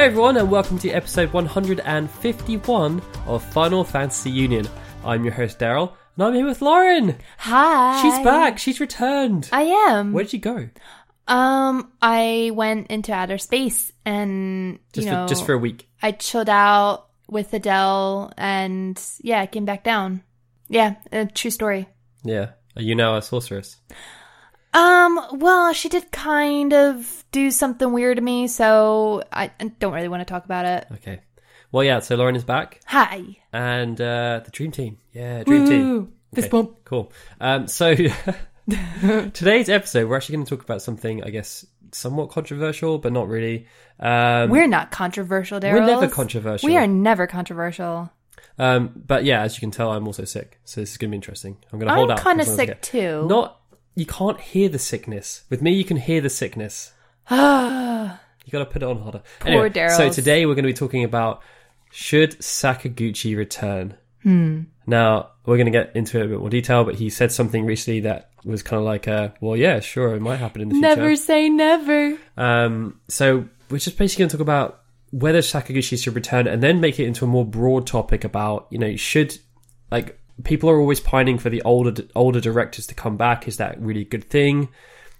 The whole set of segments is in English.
Hi everyone, and welcome to episode 151 of Final Fantasy Union. I'm your host Daryl, and I'm here with Lauren. Hi. She's back. She's returned. I am. Where did you go? Um, I went into outer space and Just you know for just for a week. I chilled out with Adele and yeah, I came back down. Yeah, a true story. Yeah. Are you now a sorceress? Um, well, she did kind of do something weird to me, so I don't really want to talk about it. Okay. Well, yeah. So Lauren is back, Hi. and uh, the Dream Team. Yeah, Dream Team. Woo. Fist bump. Cool. Um, so today's episode, we're actually going to talk about something, I guess, somewhat controversial, but not really. Um, We're not controversial, Daryl. we're never controversial. We are never controversial. Um, but yeah, as you can tell, I'm also sick, so this is going to be interesting. I'm going to hold out. I'm kind of as long as I sick too. Not you can't hear the sickness. With me, you can hear the sickness. Ah. You got to put it on harder. Poor anyway, so today we're going to be talking about should Sakaguchi return. Hmm. Now we're going to get into it in a bit more detail, but he said something recently that was kind of like, uh, "Well, yeah, sure, it might happen in the future." Never say never. Um, so we're just basically going to talk about whether Sakaguchi should return, and then make it into a more broad topic about you know should like people are always pining for the older older directors to come back. Is that really a good thing?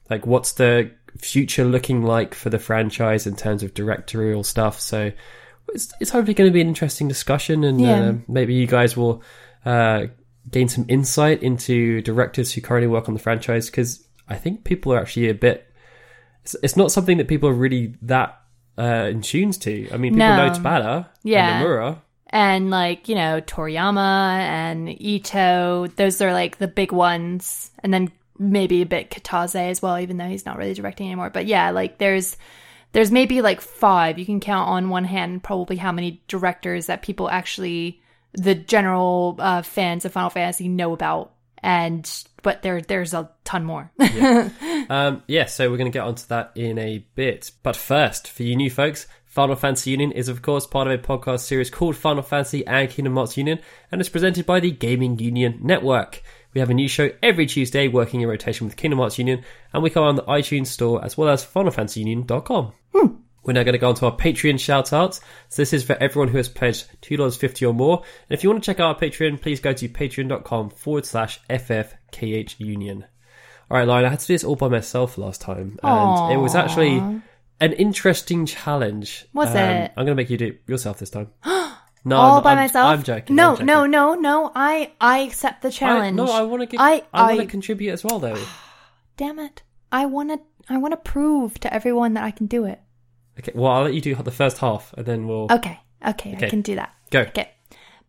Like, what's the future looking like for the franchise in terms of directorial stuff? So it's, it's hopefully going to be an interesting discussion, and Yeah. uh, maybe you guys will uh, gain some insight into directors who currently work on the franchise because I think people are actually a bit. It's, it's not something that people are really that uh, in tunes to. I mean, people No. know Tabata Yeah. and Nomura. And like you know Toriyama and Ito. Those are like the big ones, and then maybe a bit Kitase as well, even though he's not really directing anymore. But yeah, like there's there's maybe like five. You can count on one hand probably how many directors that people actually the general uh, fans of Final Fantasy know about, and but there there's a ton more. Um, yeah, so we're going to get onto that in a bit. But first, for you new folks, Final Fantasy Union is, of course, part of a podcast series called Final Fantasy and Kingdom Hearts Union, and is presented by the Gaming Union Network. We have a new show every Tuesday, working in rotation with Kingdom Hearts Union, and we come on the iTunes Store as well as FinalFantasyUnion.com. Hmm. We're now going to go on to our Patreon shout outs. So this is for everyone who has pledged $2.50 or more. And if you want to check out our Patreon, please go to patreon.com forward slash FFKH Union. All right, Lauren, I had to do this all by myself last time, and it was actually an interesting challenge. Was um, it? I'm going to make you do it yourself this time. No, All I'm, by I'm- myself. I'm joking. No, I'm joking. no, no, no. I I accept the I, challenge. no, I want to give. I- I, want to contribute as well, though. Damn it. I want to I want to prove to everyone that I can do it. Okay, well, I'll let you do the first half, and then we'll Okay. Okay, Okay. I can do that. go. Okay.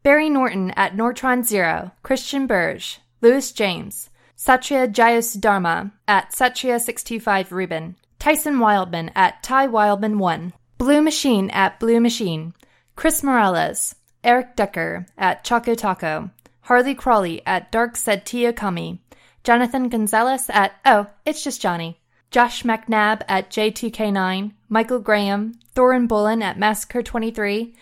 Barry Norton at Nortron Zero, Christian Burge, Louis James, Satya Jayasudharma at Satya625 Rubin, Tyson Wildman at Ty Wildman 1, Blue Machine at Blue Machine, Chris Morales, Eric Decker at Choco Taco, Harley Crawley at Dark Said Kami, Jonathan Gonzalez at Oh, It's Just Johnny, Josh McNabb at J2K9, Michael Graham, Thorin Bullen at Massacre 23,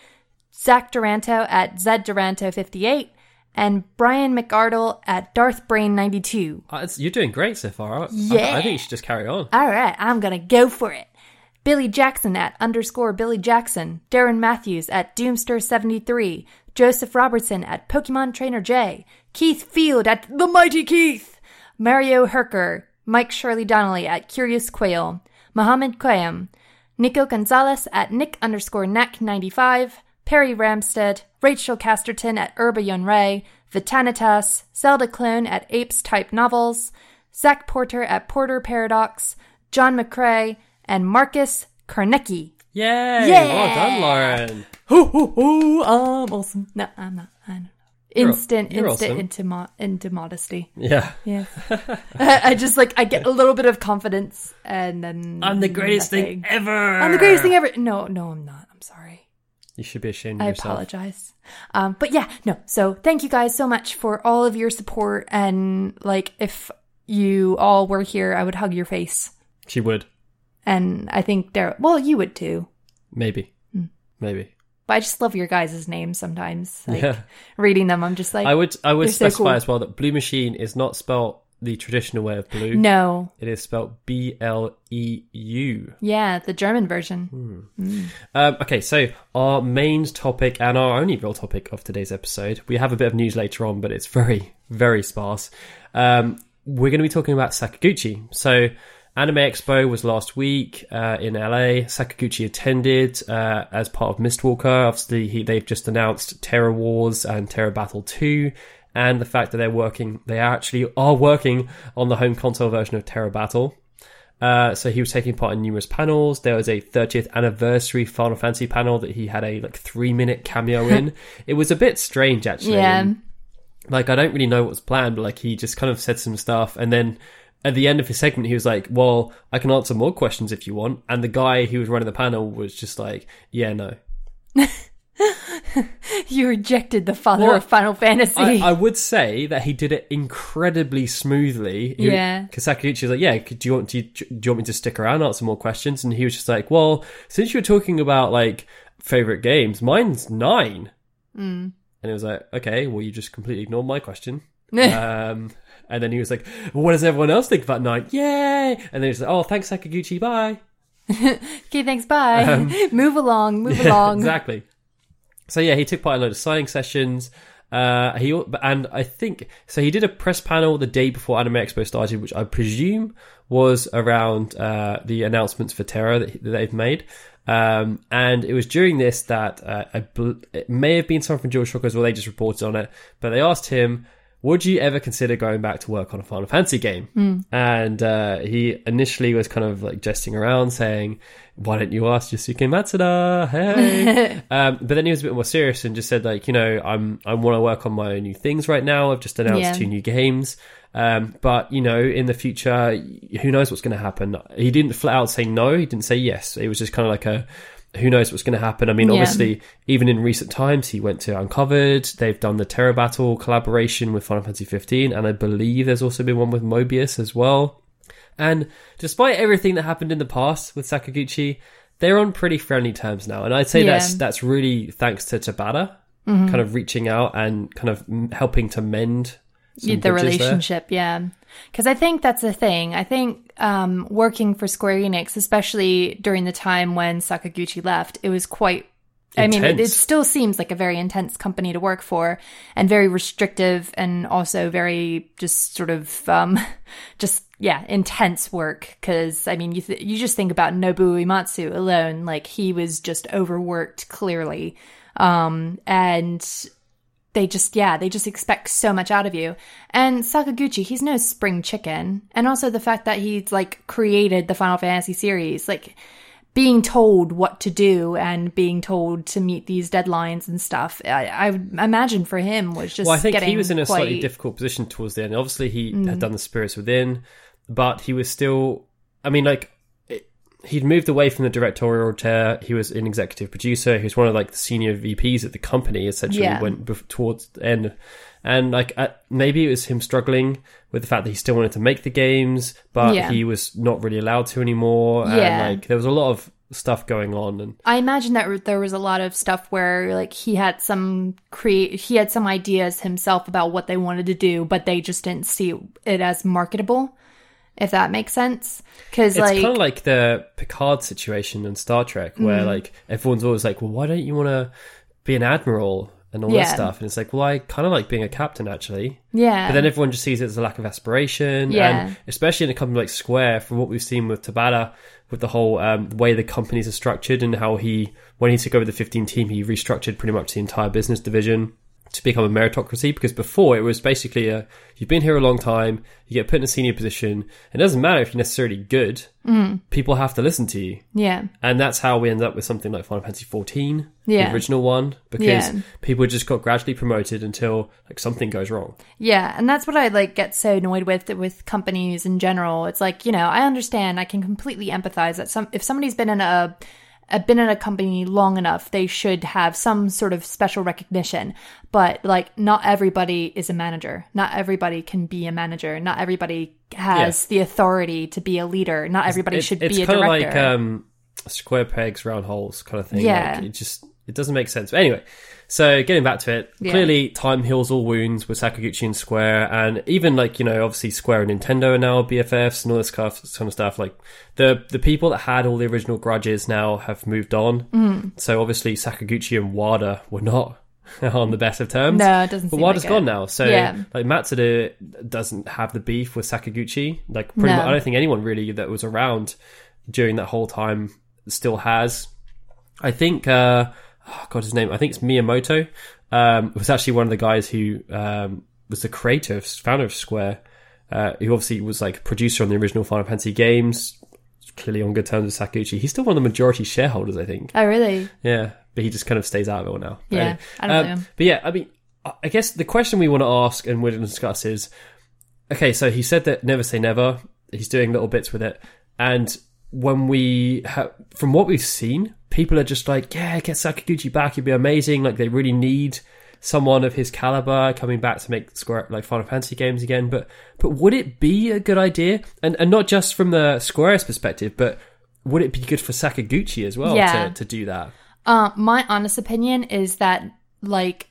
Zach Duranto at Zed Duranto 58, and Brian McArdle at Darth Brain 92. Uh, you're doing great so far. I, I- Yeah. I think you should just carry on. All right, I'm gonna go for it. Billy Jackson at underscore Billy Jackson, Darren Matthews at Doomster73, Joseph Robertson at Pokemon Trainer J, Keith Field at The Mighty Keith, Mario Herker, Mike Shirley Donnelly at Curious Quail, Mohammed Quayam, Nico Gonzalez at Nick underscore Knack95, Perry Ramstead, Rachel Casterton at Urba Yunray, Vitanitas, Zelda Clone at Apes Type Novels, Zach Porter at Porter Paradox, John McCrae, and Marcus Karnecki. Yay! Yeah! Well done, Lauren. Ho ho ho! I'm awesome. No, I'm not. I'm not. You're- Instant, you're instant awesome. into mo- into modesty. Yeah. Yeah, I I just like I get a little bit of confidence, and then I'm the greatest thing ever. I'm the greatest thing ever. No, no, I'm not. I'm sorry. You should be ashamed of I yourself. apologize. Um, but yeah, no. So thank you guys so much for all of your support, and like if you all were here, I would hug your face, She would. and I think there. Well, you would too. Maybe. Hmm. Maybe. But I just love your guys' names sometimes. Like Yeah. reading them, I'm just like I would I would They're so specify cool. as well that Blue Machine is not spelled the traditional way of blue. No. It is spelled B L E U. Yeah, the German version. Um, okay, so our main topic and our only real topic of today's episode, we have a bit of news later on, but it's very, very sparse. Um, we're going to be talking about Sakaguchi. So, Anime Expo was last week uh, in LA. Sakaguchi attended uh, as part of Mistwalker. Obviously, he, they've just announced Terra Wars and Terra Battle 2, and the fact that they're working, they actually are working on the home console version of Terra Battle. Uh, so he was taking part in numerous panels. There was a 30th anniversary Final Fantasy panel that he had a like three minute cameo in. it was a bit strange actually. Yeah. Like I don't really know what was planned, but like he just kind of said some stuff, and then at the end of his segment, he was like, "Well, I can answer more questions if you want." And the guy who was running the panel was just like, "Yeah, no." You rejected the father Well, of Final Fantasy. I, I would say that he did it incredibly smoothly. He- Yeah. Because Sakaguchi was like, yeah, do you want do you, do you want me to stick around, and answer more questions? And he was just like, well, since you're talking about like favorite games, mine's nine. Mm. And it was like, okay, well, you just completely ignored my question. um, and then he was like, what does everyone else think about nine? Yay! And then he was like, oh, thanks, Sakaguchi, bye. okay, thanks, bye. move along, move Um, Yeah, along. exactly. So yeah, he took part in a load of signing sessions. Uh, he and I think so. He did a press panel the day before Anime Expo started, which I presume was around uh, the announcements for Terra that, that they've made. Um, and it was during this that uh, I bel it may have been someone from DualShock as well. They just reported on it, but they asked him, "Would you ever consider going back to work on a Final Fantasy game?" And uh, he initially was kind of like jesting around, saying, "Why don't you ask Yosuke Matsuda?" Hey, um, but then he was a bit more serious and just said, like, you know, I'm I want to work on my own new things right now. I've just announced Yeah. two new games. Um, but you know, in the future, who knows what's going to happen? He didn't flat out say no. He didn't say yes. It was just kind of like a, who knows what's going to happen. I mean, Yeah. obviously, even in recent times, he went to Uncovered. They've done the Terra Battle collaboration with Final Fantasy 15, and I believe there's also been one with Mobius as well. And despite everything that happened in the past with Sakaguchi, they're on pretty friendly terms now. And I'd say Yeah. that's that's really thanks to Tabata, mm-hmm. kind of reaching out and kind of helping to mend the bridges there. relationship yeah. Because i think that's the thing. I think um, working for square enix especially during the time when sakaguchi left it was quite i mean it, it still seems like a very intense company to work for and very restrictive and also very just sort of um, just yeah intense work. Because i mean you, th- you just think about Nobu uematsu alone like he was just overworked clearly. Um, and they just yeah they just expect so much out of you and sakaguchi he's no spring chicken and also the fact that he's like created the final fantasy series like being told what to do and being told to meet these deadlines and stuff i, I would imagine for him was just Well, I think he was in a slightly quite- Mm. difficult position towards the end. Obviously, he had done the Spirits Within, but he was still. I mean, like he'd moved away from the directorial chair. He was an executive producer. He was one of like the senior VPs at the company. Essentially, Yeah. went bef- towards the end, and like maybe it was him struggling with the fact that he still wanted to make the games, but Yeah. he was not really allowed to anymore. Yeah. And like there was a lot of stuff going on, and I imagine that there was a lot of stuff where like he had some create he had some ideas himself about what they wanted to do, but they just didn't see it as marketable. If that makes sense, because it's like kind of like the Picard situation in Star Trek, where like everyone's always like, "Well, why don't you want to be an admiral and all Yeah. that stuff?" And it's like, "Well, I kind of like being a captain actually." yeah, But then everyone just sees it as a lack of aspiration, Yeah. and especially in a company like Square, from what we've seen with Tabata, with the whole um, way the companies are structured and how he, when he took over the 15 team, he restructured pretty much the entire business division to become a meritocracy. Because before it was basically a you've been here a long time, you get put in a senior position. It doesn't matter if you're necessarily good, mm. people have to listen to you. yeah, And that's how we end up with something like Final Fantasy 14, Yeah. the original one, because Yeah. people just got gradually promoted until like something goes wrong. Yeah, and that's what I like get so annoyed with with companies in general. It's like, you know, I understand, I can completely empathize that some if somebody's been in a been in a company long enough, they should have some sort of special recognition. But like not everybody is a manager. Not everybody can be a manager. Not everybody has the authority to be a leader. Not everybody It- should it's be a director. It's kind of like um, square pegs, round holes kind of thing. Yeah. Like, it just it doesn't make sense. But anyway, So getting back to it, Yeah. clearly time heals all wounds with Sakaguchi and Square, and even like you know, obviously Square and Nintendo are now BFFs and all this kind of, kind of stuff. Like the the people that had all the original grudges now have moved on. Mm. So obviously Sakaguchi and Wada were not on the best of terms. No, it doesn't But seem Wada's like it. gone now, so Yeah. like Matsuda doesn't have the beef with Sakaguchi. Like pretty No. much, I don't think anyone really that was around during that whole time still has. I think, uh, oh God, his name, I think it's Miyamoto, um, was actually one of the guys who, um, was the creator, of- founder of Square, uh, who obviously was like producer on the original Final Fantasy games, clearly on good terms with Sakaguchi. He's still one of the majority shareholders, I think. Oh, really? Yeah, but he just kind of stays out of it all now. But Yeah, anyway. I don't Um, know. But yeah, I mean, I- I guess the question we want to ask and we're going to discuss is, okay, so he said that never say never. He's doing little bits with it, and when we have, from what we've seen, people are just like, yeah, get Sakaguchi back. It'd be amazing. Like they really need someone of his caliber coming back to make Square like Final Fantasy games again. But but would it be a good idea? And and not just from the Square's perspective, but would it be good for Sakaguchi as well Yeah. to, to do that? Uh, my honest opinion is that like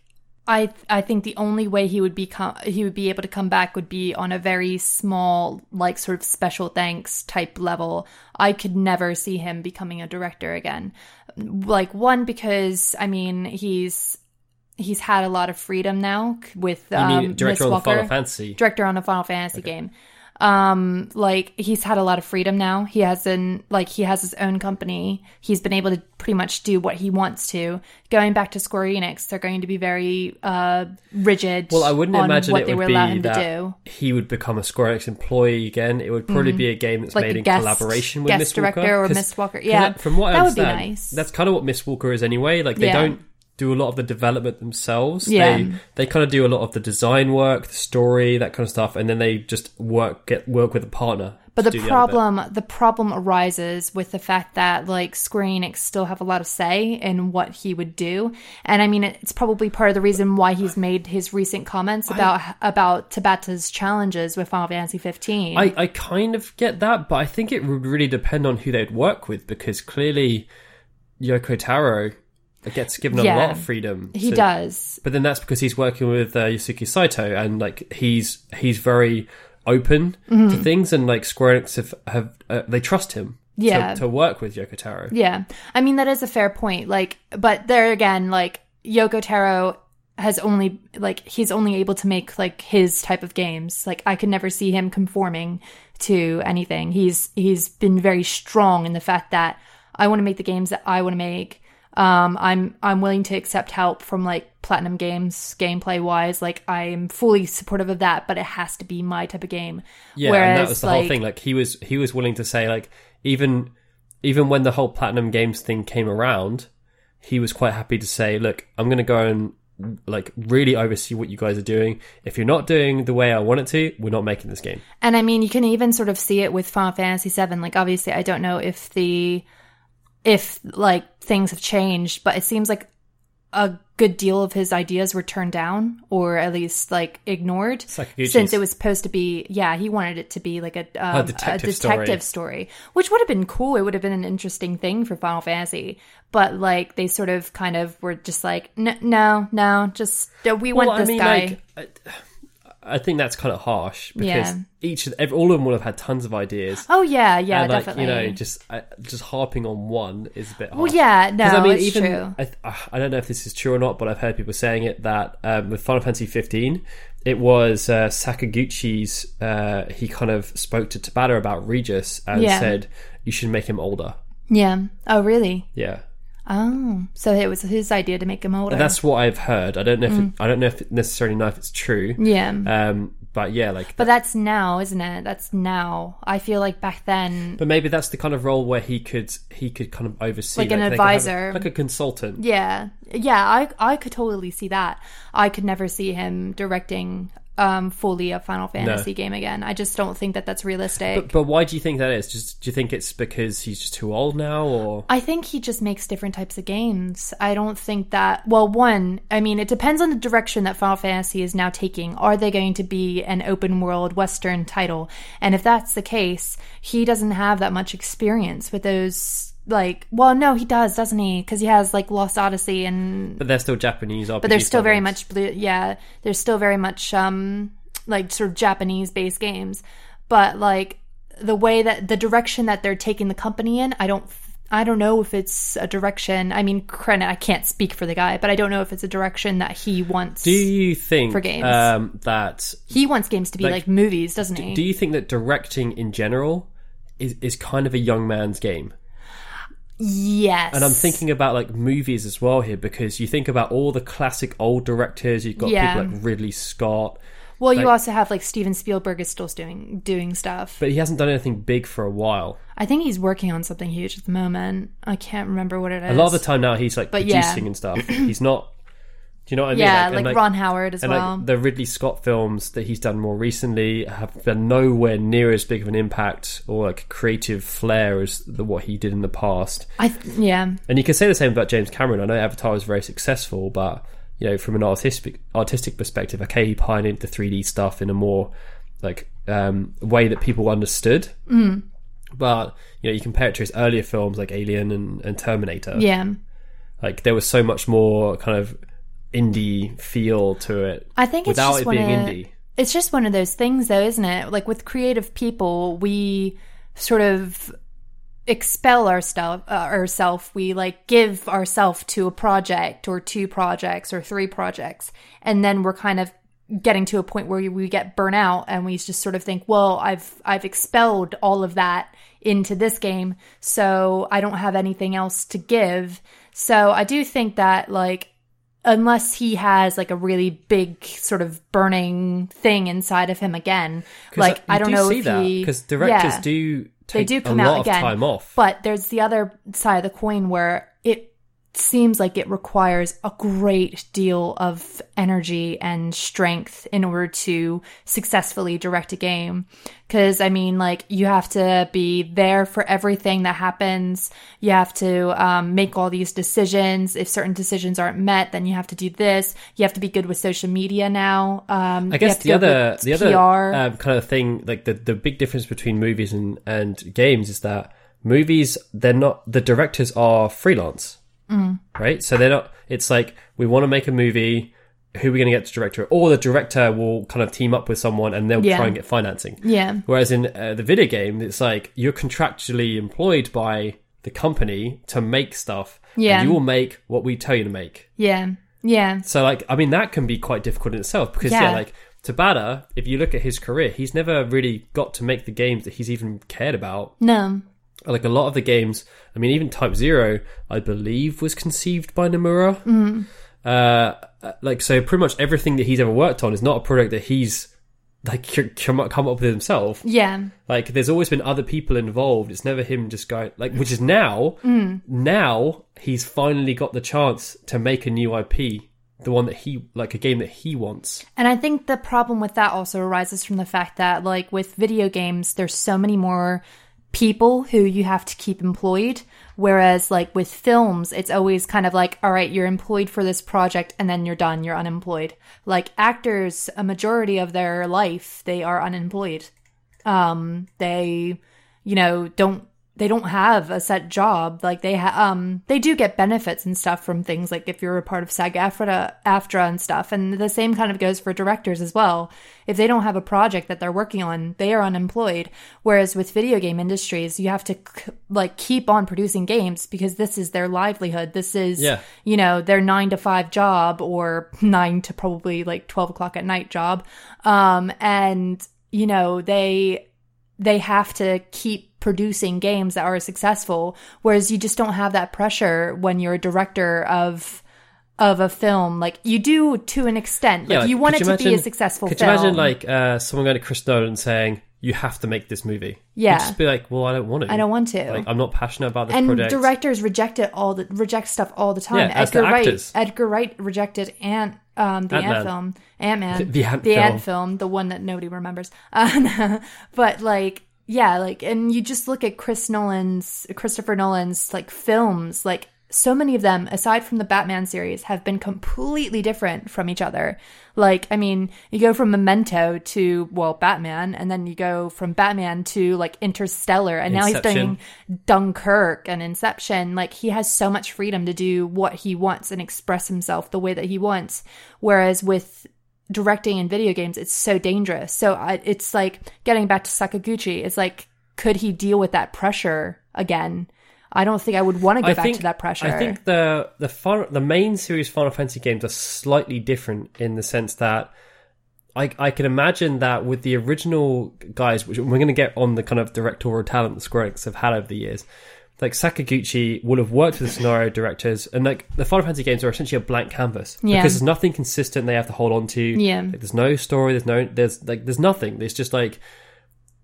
I I think the only way he would become he would be able to come back would be on a very small like sort of special thanks type level. I could never see him becoming a director again. Like one because I mean he's he's had a lot of freedom now with You um, mean director Miss on the Final Fantasy? director on a Final Fantasy game. Um, like he's had a lot of freedom now. He has an like he has his own company. He's been able to pretty much do what he wants to. Going back to Square Enix, they're going to be very uh rigid. Well, I wouldn't imagine what it they would will be that to do. he would become a Square Enix employee again. It would probably be a game that's Like made in guest- collaboration with Miss director Walker. or Mistwalker. Yeah, that- from what I that would be understand, nice. that's kind of what Mistwalker is anyway. Like they Yeah. don't do a lot of the development themselves. Yeah. They they kind of do a lot of the design work, the story, that kind of stuff, and then they just work get work with a partner. But the do other bit. problem, the problem arises with the fact that like Square Enix still have a lot of say in what he would do, and I mean it's probably part of the reason why he's made his recent comments about about Tabata's challenges with Final Fantasy 15. I, I kind of get that, but I think it would really depend on who they'd work with because clearly Yoko Taro gets given a lot of freedom. he to- does, But then that's because he's working with uh, Yosuke Saito, and like he's he's very open Mm-hmm. to things, and like Square Enix have, have uh, they trust him Yeah. to, to work with Yoko Taro. yeah. I mean that is a fair point. Like, but there again, like Yoko Taro has only like he's only able to make like his type of games. Like I could never see him conforming to anything. He's he's been very strong in the fact that I want to make the games that I want to make. Um, I'm I'm willing to accept help from like Platinum Games gameplay wise. Like I'm fully supportive of that, but it has to be my type of game. Yeah, Whereas, and that was the like, whole thing. Like he was he was willing to say like even even when the whole Platinum Games thing came around, he was quite happy to say, look, I'm going to go and like really oversee what you guys are doing. If you're not doing the way I want it to, we're not making this game. And I mean, you can even sort of see it with Final Fantasy VII. Like, obviously, I don't know if the if like things have changed, but it seems like a good deal of his ideas were turned down or at least like ignored since it was supposed to be yeah he wanted it to be like a, um, detective detective story. which would have been cool. It would have been an interesting thing for final fantasy but like they sort of kind of were just like "N- no no just we want this guy. like, I, think that's kind of harsh because Yeah. each of every, all of them will have had tons of ideas. oh yeah yeah and like definitely you know, just uh, just harping on one is a bit. Harsh. well yeah no I mean, it's even true I, uh, I don't know if this is true or not, but I've heard people saying it that um, with Final Fantasy 15, it was uh, Sakaguchi's. Uh, he kind of spoke to Tabata about Regis and Yeah. said you should make him older. yeah oh really Yeah, Oh, so it was his idea to make him older. that's what I've heard. I don't know if Mm. it, I don't know if necessarily know if it's true. yeah. Um, but yeah, like but that's now, isn't it? That's now. I feel like back then, But maybe that's the kind of role where he could he could kind of oversee, Like an they could have a- advisor. like a consultant. yeah, yeah. I I could totally see that. I could never see him directing um fully a Final Fantasy game again. I just don't think that that's realistic. But, but why do you think that is? Just do you think it's because he's just too old now, or I think he just makes different types of games. I don't think that. Well, one, I mean, it depends on the direction that Final Fantasy is now taking. Are they going to be an open world Western title? And if that's the case, he doesn't have that much experience with those like well no he does doesn't he because he has like lost odyssey and But they're still Japanese RPG. but they're still very much blue yeah they're still very much um like sort of japanese based games but like the way that the direction that they're taking the company in i don't i don't know if it's a direction i mean credit i can't speak for the guy but i don't know if it's a direction that he wants Do you think For games. Um, that he wants games to be Like, like, movies doesn't he do you think that directing in general is is kind of a young man's game? Yes And I'm thinking about like movies as well here because you think about all the classic old directors. You've got Yeah. people like Ridley Scott, well you like- also have like steven spielberg is still doing doing stuff but he hasn't done anything big for a while. i think he's working on something huge at the moment i can't remember what it is A lot of the time now he's like But yeah. producing and stuff. He's not. Do you know what I mean? yeah and, like, ron howard as And well like the Ridley Scott films that he's done more recently have been nowhere near as big of an impact or like creative flair as the, what he did in the past. i th- yeah And you can say the same about James Cameron. I know Avatar was very successful, but you know, from an artistic artistic perspective, okay, he pioneered the 3D stuff in a more like um, way that people understood. Mm. But you know, you compare it to his earlier films like Alien and, and Terminator. yeah Like there was so much more kind of indie feel to it. I think it's without just it being of, indie. It's just one of those things, though, isn't it? Like with creative people, we sort of expel ourself, uh, ourself. We like give ourself to a project or two projects or three projects, and then we're kind of getting to a point where we get burnt out, and we just sort of think, well, I've I've expelled all of that into this game, so I don't have anything else to give. So I do think that like unless he has like a really big sort of burning thing inside of him again. Like uh, I don't do know see if that he because directors yeah, do they do come a out again. of time off. But there's the other side of the coin where it seems like it requires a great deal of energy and strength in order to successfully direct a game. Cause I mean, like, you have to be there for everything that happens. You have to um, make all these decisions. If certain decisions aren't met, then you have to do this. You have to be good with social media now. Um, I guess the other the other um, kind of thing, like the the big difference between movies and and games is that movies they're not the directors are freelance, Mm. right? So they're not. It's like we want to make a movie. Who are we going to get to director? Or the director will kind of team up with someone and they'll Yeah. try and get financing. yeah. Whereas in uh, the video game, it's like you're contractually employed by the company to make stuff. and Yeah. you will make what we tell you to make. Yeah. Yeah. So like I mean that can be quite difficult in itself because yeah, Yeah. like Tabata, if you look at his career, he's never really got to make the games that he's even cared about. No. Like a lot of the games, I mean even Type Zero, I believe was conceived by Nomura. Mm-hmm. Uh like so pretty much everything that he's ever worked on is not a product that he's like come up come up with himself. Yeah. Like there's always been other people involved. It's never him just going like which is now now he's finally got the chance to make a new IP, the one that he like a game that he wants. And I think the problem with that also arises from the fact that, like, with video games, there's so many more people who you have to keep employed. Whereas, like, with films, it's always kind of like, all right, you're employed for this project and then you're done, you're unemployed. Like, actors, a majority of their life, they are unemployed. Um, they, you know, don't they don't have a set job. Like they ha- um they do get benefits and stuff from things like if you're a part of SAG-AFTRA AFTRA and stuff. And the same kind of goes for directors as well. If they don't have a project that they're working on, they are unemployed. Whereas with video game industries, you have to c- like keep on producing games because this is their livelihood. This is Yeah. you know their nine to five job or nine to probably like twelve o'clock at night job. Um and you know they they have to keep producing games that are successful whereas you just don't have that pressure when you're a director of of a film like you do to an extent like, you want it could to be a successful Could film you imagine like uh, someone going to Chris Nolan saying, "You have to make this movie"? Yeah. You'd just be like, "Well, I don't want to. i don't want to Like, I'm not passionate about this and project." directors reject it all the reject stuff all the time Yeah, edgar the wright edgar wright rejected ant um the Ant-Man. ant film ant-man The Ant the film. ant film the one that nobody remembers uh, but like yeah like and you just look at chris nolan's christopher nolan's like films like so many of them, aside from the Batman series, have been completely different from each other. Like, I mean, you go from Memento to, well, Batman, and then you go from Batman to like Interstellar, and now he's doing Dunkirk and Inception. Like, he has so much freedom to do what he wants and express himself the way that he wants. Whereas with directing in video games, it's so dangerous. So I, it's like getting back to Sakaguchi. It's like, could he deal with that pressure again? I don't think I would want to go I back think to that pressure. I think the the fun, the main series Final Fantasy games are slightly different in the sense that I I can imagine that with the original guys, which we're going to get on the kind of directorial talent that Square Enix have had over the years. Like Sakaguchi would have worked with the scenario directors, and like the Final Fantasy games are essentially a blank canvas Yeah. because there's nothing consistent they have to hold on to. Yeah. Like, there's no story. There's no. There's like there's nothing. It's just like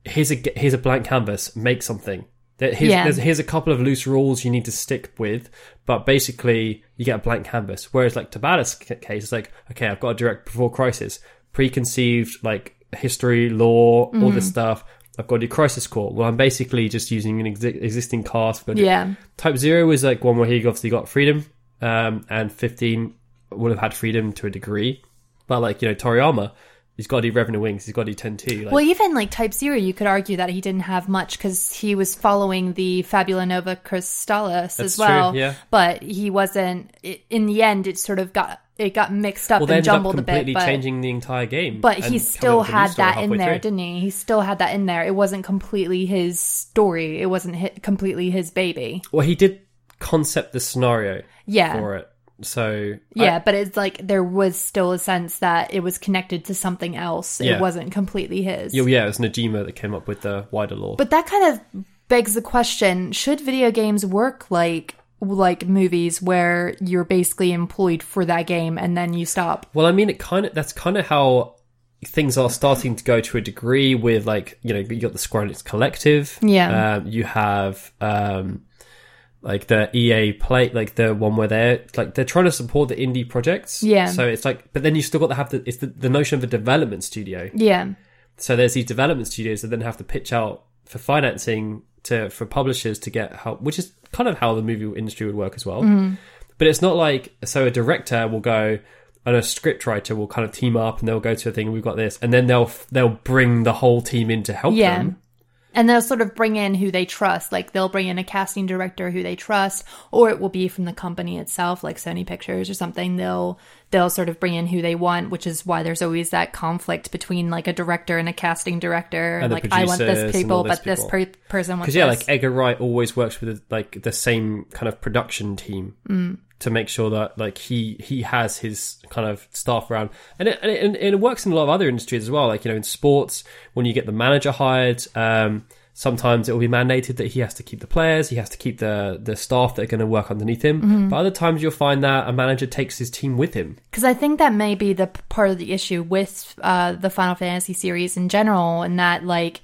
here's a here's a blank canvas. Make something. Here's, Yeah. there's, here's a couple of loose rules you need to stick with, but basically you get a blank canvas. Whereas like Tabata's case, it's like okay, I've got a direct before Crisis, preconceived like history, lore, all Mm-hmm. this stuff. I've got to do Crisis Core. Well, I'm basically just using an exi- existing cast. I've got to do- yeah. Type Zero is like one where he obviously got freedom, um, and 15 would have had freedom to a degree. But like, you know, Toriyama, he's got to do Revenant Wings, he's got to do 10 2. Like, Well, even like Type Zero, you could argue that he didn't have much because he was following the Fabula Nova Crystallis as That's true, well. yeah. But he wasn't. In the end, it sort of got it got mixed up well, and ended up jumbled a bit. But changing the entire game. but he still up with a new had that in there, through. didn't he? He still had that in there. It wasn't completely his story. It wasn't hi completely his baby. Well, he did concept the scenario Yeah. for it. So, Yeah, but it's like there was still a sense that it was connected to something else. Yeah. It wasn't completely his. I, yeah, yeah, it was Najima that came up with the wider lore. But that kind of begs the question: Should video games work like like movies, where you're basically employed for that game and then you stop? Well, I mean, it kind of that's kind of how things are starting to go to a degree with like you know you got the Square Enix Collective, Yeah. Um, you have um, like the EA Play, like the one where they're like they're trying to support the indie projects. Yeah. So it's like, but then you still got to have the it's the, the notion of a development studio. Yeah, So there's these development studios that then have to pitch out for financing to for publishers to get help, which is kind of how the movie industry would work as well. Mm-hmm. But it's not like so a director will go and a script writer will kind of team up and they'll go to a thing. We've got this, and then they'll they'll bring the whole team in to help yeah. them. And they'll sort of bring in who they trust. Like they'll bring in a casting director who they trust, or it will be from the company itself, like Sony Pictures or something. They'll they'll sort of bring in who they want, which is why there's always that conflict between like a director and a casting director. And like I want this people, but this per- person wants Because yeah, this. like Edgar Wright always works with like the same kind of production team Mm. To make sure that like he he has his kind of staff around, and it, and it, and it works in a lot of other industries as well. Like you know, in sports, when you get the manager hired, um, sometimes it will be mandated that he has to keep the players, he has to keep the the staff that are going to work underneath him. Mm-hmm. But other times you'll find that a manager takes his team with him. Because I think that may be the part of the issue with uh, the Final Fantasy series in general, and that like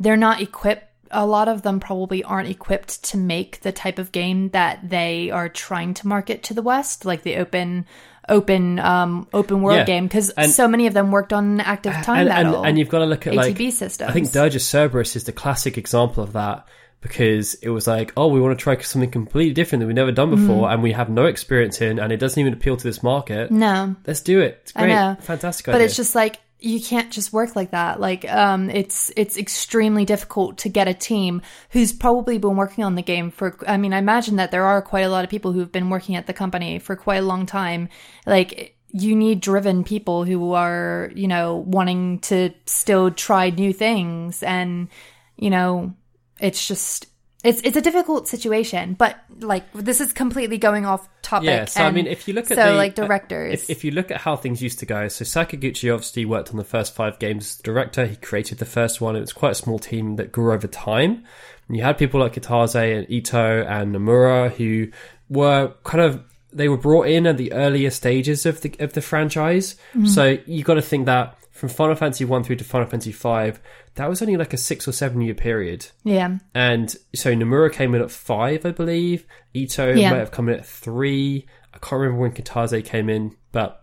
they're not equipped. A lot of them probably aren't equipped to make the type of game that they are trying to market to the West, like the open, open, um, open world Yeah, game. Because so many of them worked on active time and, battle. and, and you've got to look at like ATB systems. I think Dirge of Cerberus is the classic example of that because it was like, oh, we want to try something completely different that we've never done before, and we have no experience in, and it doesn't even appeal to this market. no, Let's do it. It's great, fantastic. but idea. it's just like you can't just work like that. Like um it's it's extremely difficult to get a team who's probably been working on the game for i mean i imagine that there are quite a lot of people who've been working at the company for quite a long time. Like you need driven people who are you know wanting to still try new things. And you know it's just it's it's a difficult situation but like this is completely going off topic yeah. So I mean, if you look at so the, like uh, directors if, if you look at how things used to go, so Sakaguchi obviously worked on the first five games as director. He created the first one. It was quite a small team that grew over time. And you had people like Kitase and Ito and Nomura who were kind of they were brought in at the earlier stages of the of the franchise. So you got to think that from Final Fantasy one through to Final Fantasy five, that was only like a six or seven year period. yeah And so Nomura came in at five, I believe. Ito Yeah. might have come in at three. I can't remember when Kitase came in, but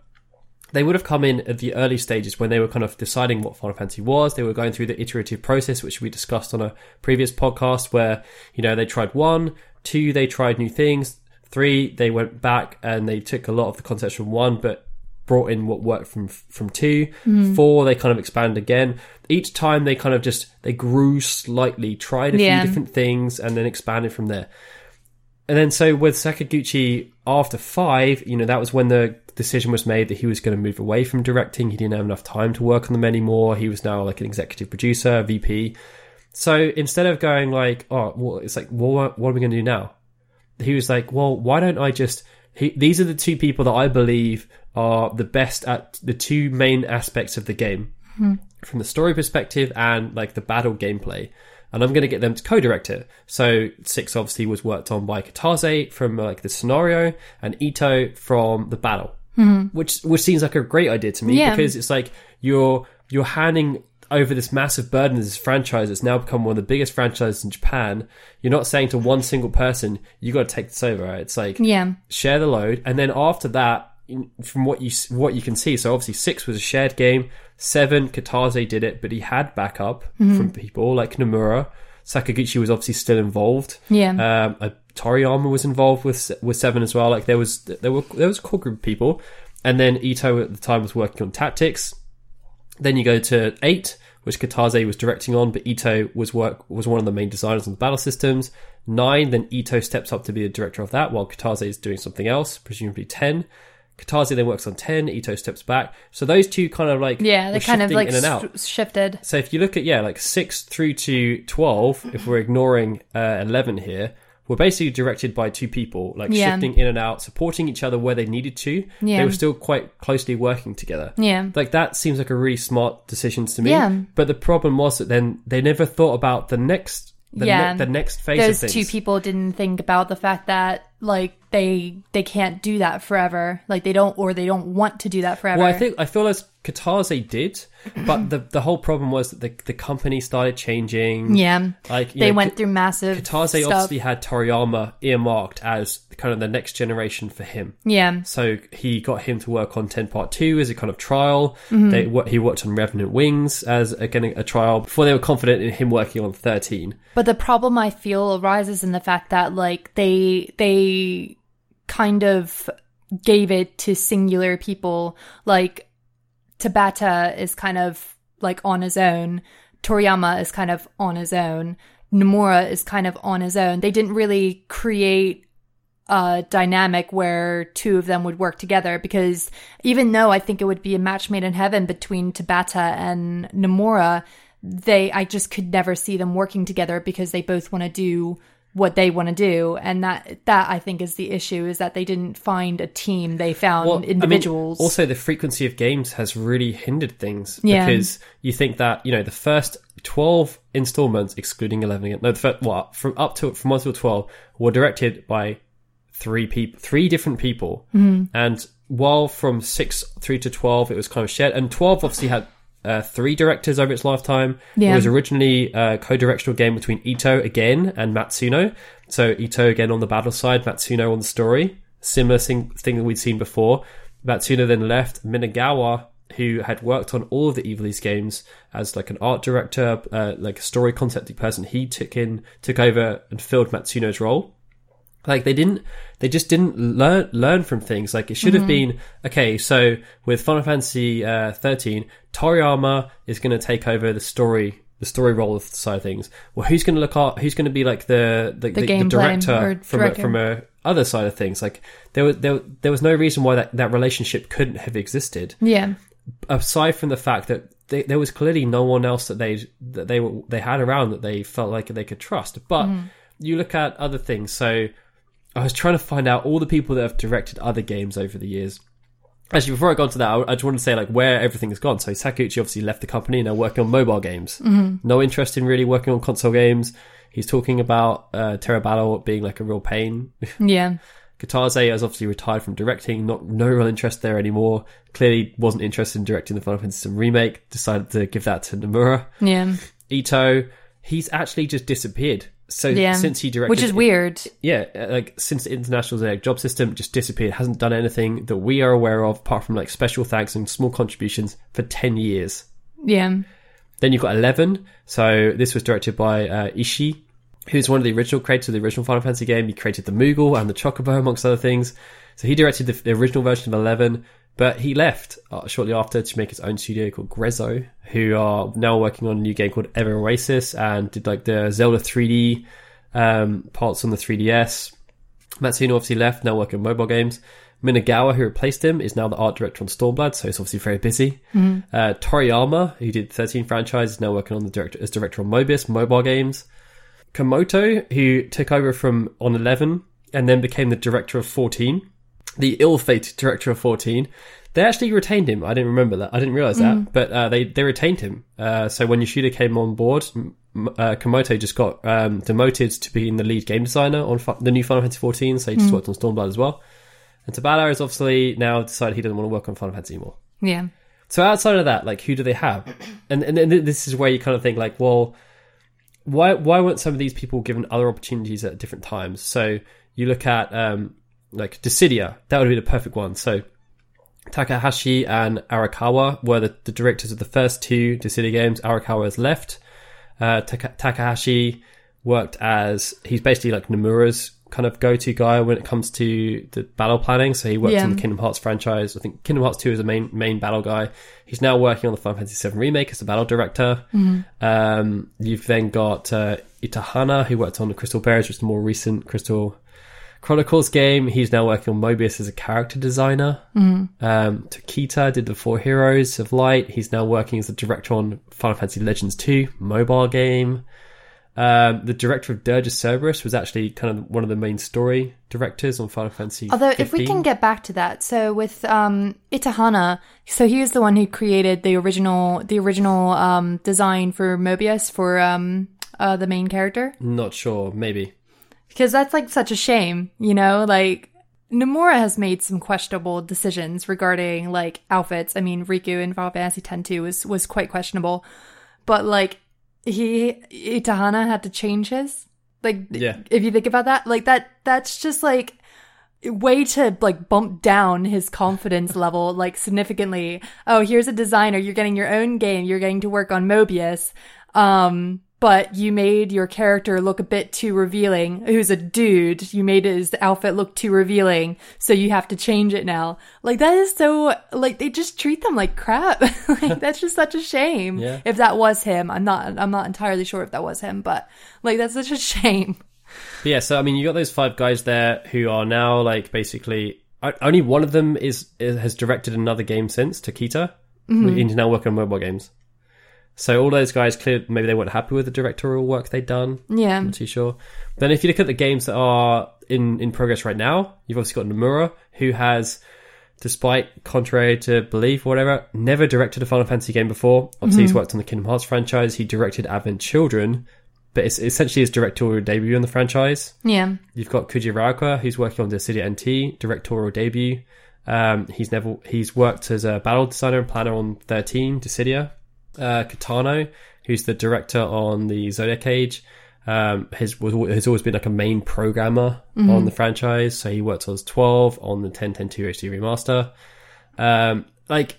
they would have come in at the early stages when they were kind of deciding what Final Fantasy was. They were going through the iterative process, which we discussed on a previous podcast, where you know they tried one, two, they tried new things. Three, they went back and they took a lot of the concepts from one, but brought in what worked from from 2 Mm-hmm. Four, they kind of expand again. Each time they kind of just they grew slightly, tried a Yeah. few different things, and then expanded from there. And then so with Sakaguchi after five, you know, that was when the decision was made that he was going to move away from directing. He didn't have enough time to work on them anymore. He was now like an executive producer, VP. So instead of going like, oh, well, it's like, well, what, what are we going to do now? He was like, well, why don't I just? He, these are the two people that I believe are the best at the two main aspects of the game, hmm. from the story perspective and like the battle gameplay. And I'm going to get them to co-direct it. So six obviously was worked on by Kitase from like the scenario and Ito from the battle, hmm. which which seems like a great idea to me Yeah. because it's like you're you're handing over this massive burden of this franchise that's now become one of the biggest franchises in Japan. You're not saying to one single person, you got to take this over. Right? It's like Yeah. share the load, and then after that, from what you what you can see, so obviously six was a shared game. Seven, Kitase did it, but he had backup from people like Nomura. Sakaguchi was obviously still involved. Yeah. Um, uh, Toriyama was involved with with seven as well. Like there was there were there was a core group of people, and then Ito at the time was working on tactics. Then you go to eight, which Kitase was directing on, but Ito was work was one of the main designers on the battle systems. Nine, then Ito steps up to be the director of that, while Kitase is doing something else, presumably ten. Kitase then works on ten. Ito steps back. So those two kind of like Yeah, they kind of like in and out. sh- shifted. So if you look at yeah, like six through to twelve, if we're ignoring uh, eleven here, we're basically directed by two people, like Yeah. shifting in and out, supporting each other where they needed to. Yeah. They were still quite closely working together. Yeah. Like that seems like a really smart decision to me. Yeah. But the problem was that then they never thought about the next, the, Yeah. ne- the next phase Those of two people didn't think about the fact that like they they can't do that forever. Like they don't or they don't want to do that forever. Well, I think I feel as Kitase did, but the the whole problem was that the the company started changing. yeah. like They know, went through massive stuff. obviously had Toriyama earmarked as kind of the next generation for him. Yeah. So he got him to work on 10 Part 2 as a kind of trial. Mm-hmm. They, he worked on Revenant Wings as, again, a trial before they were confident in him working on 13. But the problem I feel arises in the fact that like they they kind of gave it to singular people. Like Tabata is kind of like on his own. Toriyama is kind of on his own. Nomura is kind of on his own. They didn't really create a dynamic where two of them would work together because even though I think it would be a match made in heaven between Tabata and Nomura, they I just could never see them working together because they both want to do what they want to do and that that I think is the issue is that they didn't find a team they found Well, I mean, individuals also, the frequency of games has really hindered things Yeah. because you think that you know the first twelve installments, excluding eleven, again- no, the first, well, from up to from one to twelve, were directed by three people, three different people, Mm-hmm. and while from six through to twelve, it was kind of shared, and twelve obviously had. Uh, three directors over its lifetime. It was originally a co-directional game between Ito again and Matsuno. So Ito again on the battle side, Matsuno on the story. Similar thing, thing that we'd seen before. Matsuno then left. Minagawa, who had worked on all of the Ivalice games as like an art director, uh, like a story concepting person, he took in, took over and filled Matsuno's role like they didn't they just didn't learn learn from things. Like it should have been okay so with final fantasy uh 13 toriyama is going to take over the story the story role of the side of things. Well who's going to look at who's going to be like the the, the, the gameplay director or from a, from a other side of things? Like there was there, there was no reason why that, that relationship couldn't have existed. Yeah. Aside from the fact that they, there was clearly no one else that they that they were they had around that they felt like they could trust. But you look at other things. So I was trying to find out all the people that have directed other games over the years. Actually, before I go on to that, I, I just want to say like where everything's gone. So Sakaguchi obviously left the company and now working on mobile games. No interest in really working on console games. He's talking about uh, Terra Battle being like a real pain. yeah Kitase has obviously retired from directing, not no real interest there anymore. Clearly wasn't interested in directing the Final Fantasy remake. Decided to give that to Nomura. yeah Ito, he's actually just disappeared. So yeah since he directed, which is weird yeah, uh, like since the International Zodiac job system just disappeared, hasn't done anything that we are aware of apart from like special thanks and small contributions for ten years. yeah Then you've got Eleven. So this was directed by uh, Ishii. who's one of the original creators of the original Final Fantasy game. He created the Moogle and the Chocobo, amongst other things. So he directed the, the original version of 11, but he left uh, shortly after to make his own studio called Grezzo, who are now working on a new game called Ever Oasis and did like the Zelda 3D um, parts on the 3DS. Matsuno obviously left, now working on mobile games. Minagawa, who replaced him, is now the art director on Stormblood, so he's obviously very busy. Uh, Toriyama, who did 13 franchises, is now working on the director as director on Mobius mobile games. Komoto, who took over from on 11 and then became the director of 14, the ill-fated director of 14. They actually retained him. I didn't remember that. I didn't realize that, but uh, they they retained him. Uh, so when Yoshida came on board, uh, Komoto just got um, demoted to being the lead game designer on fi- the new Final Fantasy 14. So he just worked on Stormblood as well. And Tabata has obviously now decided he doesn't want to work on Final Fantasy anymore. Yeah. So outside of that, like who do they have? And and, and this is where you kind of think like, well, why why weren't some of these people given other opportunities at different times? So you look at um like Dissidia, that would be the perfect one. So Takahashi and Arakawa were the, the directors of the first two Dissidia games. Arakawa has left. Uh, Taka- Takahashi worked as he's basically like Nomura's kind of go-to guy when it comes to the battle planning. So he worked Yeah. on the Kingdom Hearts franchise. I think Kingdom Hearts Two is the main main battle guy. He's now working on the Final Fantasy VII remake as the battle director. Um, you've then got uh, Itahana who worked on the Crystal Bearers, which is the more recent Crystal Chronicles game. He's now working on Mobius as a character designer. Um, Tokita did the Four Heroes of Light. He's now working as the director on Final Fantasy Legends 2 mobile game. Um, the director of Dirge of Cerberus was actually kind of one of the main story directors on Final Fantasy. Although, if we can get back to that, so with um, Itahana, so he was the one who created the original, the original um, design for Mobius for um, uh, the main character, not sure, maybe. Because that's like such a shame, you know, like. Nomura has made some questionable decisions regarding like outfits. I mean, Rikku in Final Fantasy X-2 was was quite questionable, but like he Itahana had to change his. Like, Yeah. if you think about that, like that that's just like way to like bump down his confidence level like significantly. Oh, here's a designer, you're getting your own game, you're getting to work on Mobius. Um but you made your character look a bit too revealing. Who's a dude. You made his outfit look too revealing, so you have to change it now. Like that is so like they just treat them like crap. like that's just such a shame. Yeah. If that was him, I'm not I'm not entirely sure if that was him, but like that's such a shame. But yeah, so I mean, you got those five guys there who are now like basically only one of them is, is has directed another game since Tokita. Mm-hmm. He's now working on mobile games. So all those guys, clear maybe they weren't happy with the directorial work they'd done. Yeah. I'm not too sure. Then if you look at the games that are in in progress right now, you've obviously got Nomura, who has, despite contrary to belief or whatever, never directed a Final Fantasy game before. Obviously, he's worked on the Kingdom Hearts franchise. He directed Advent Children, but it's essentially his directorial debut in the franchise. Yeah. You've got Kujiraoka, who's working on Dissidia NT directorial debut. Um, he's never he's worked as a battle designer and planner on 13 Dissidia. Uh, Katano, who's the director on the Zodiac Age, um, has was has always been like a main programmer on the franchise. So he worked on 12 on the 10.10.2 HD remaster. Um, like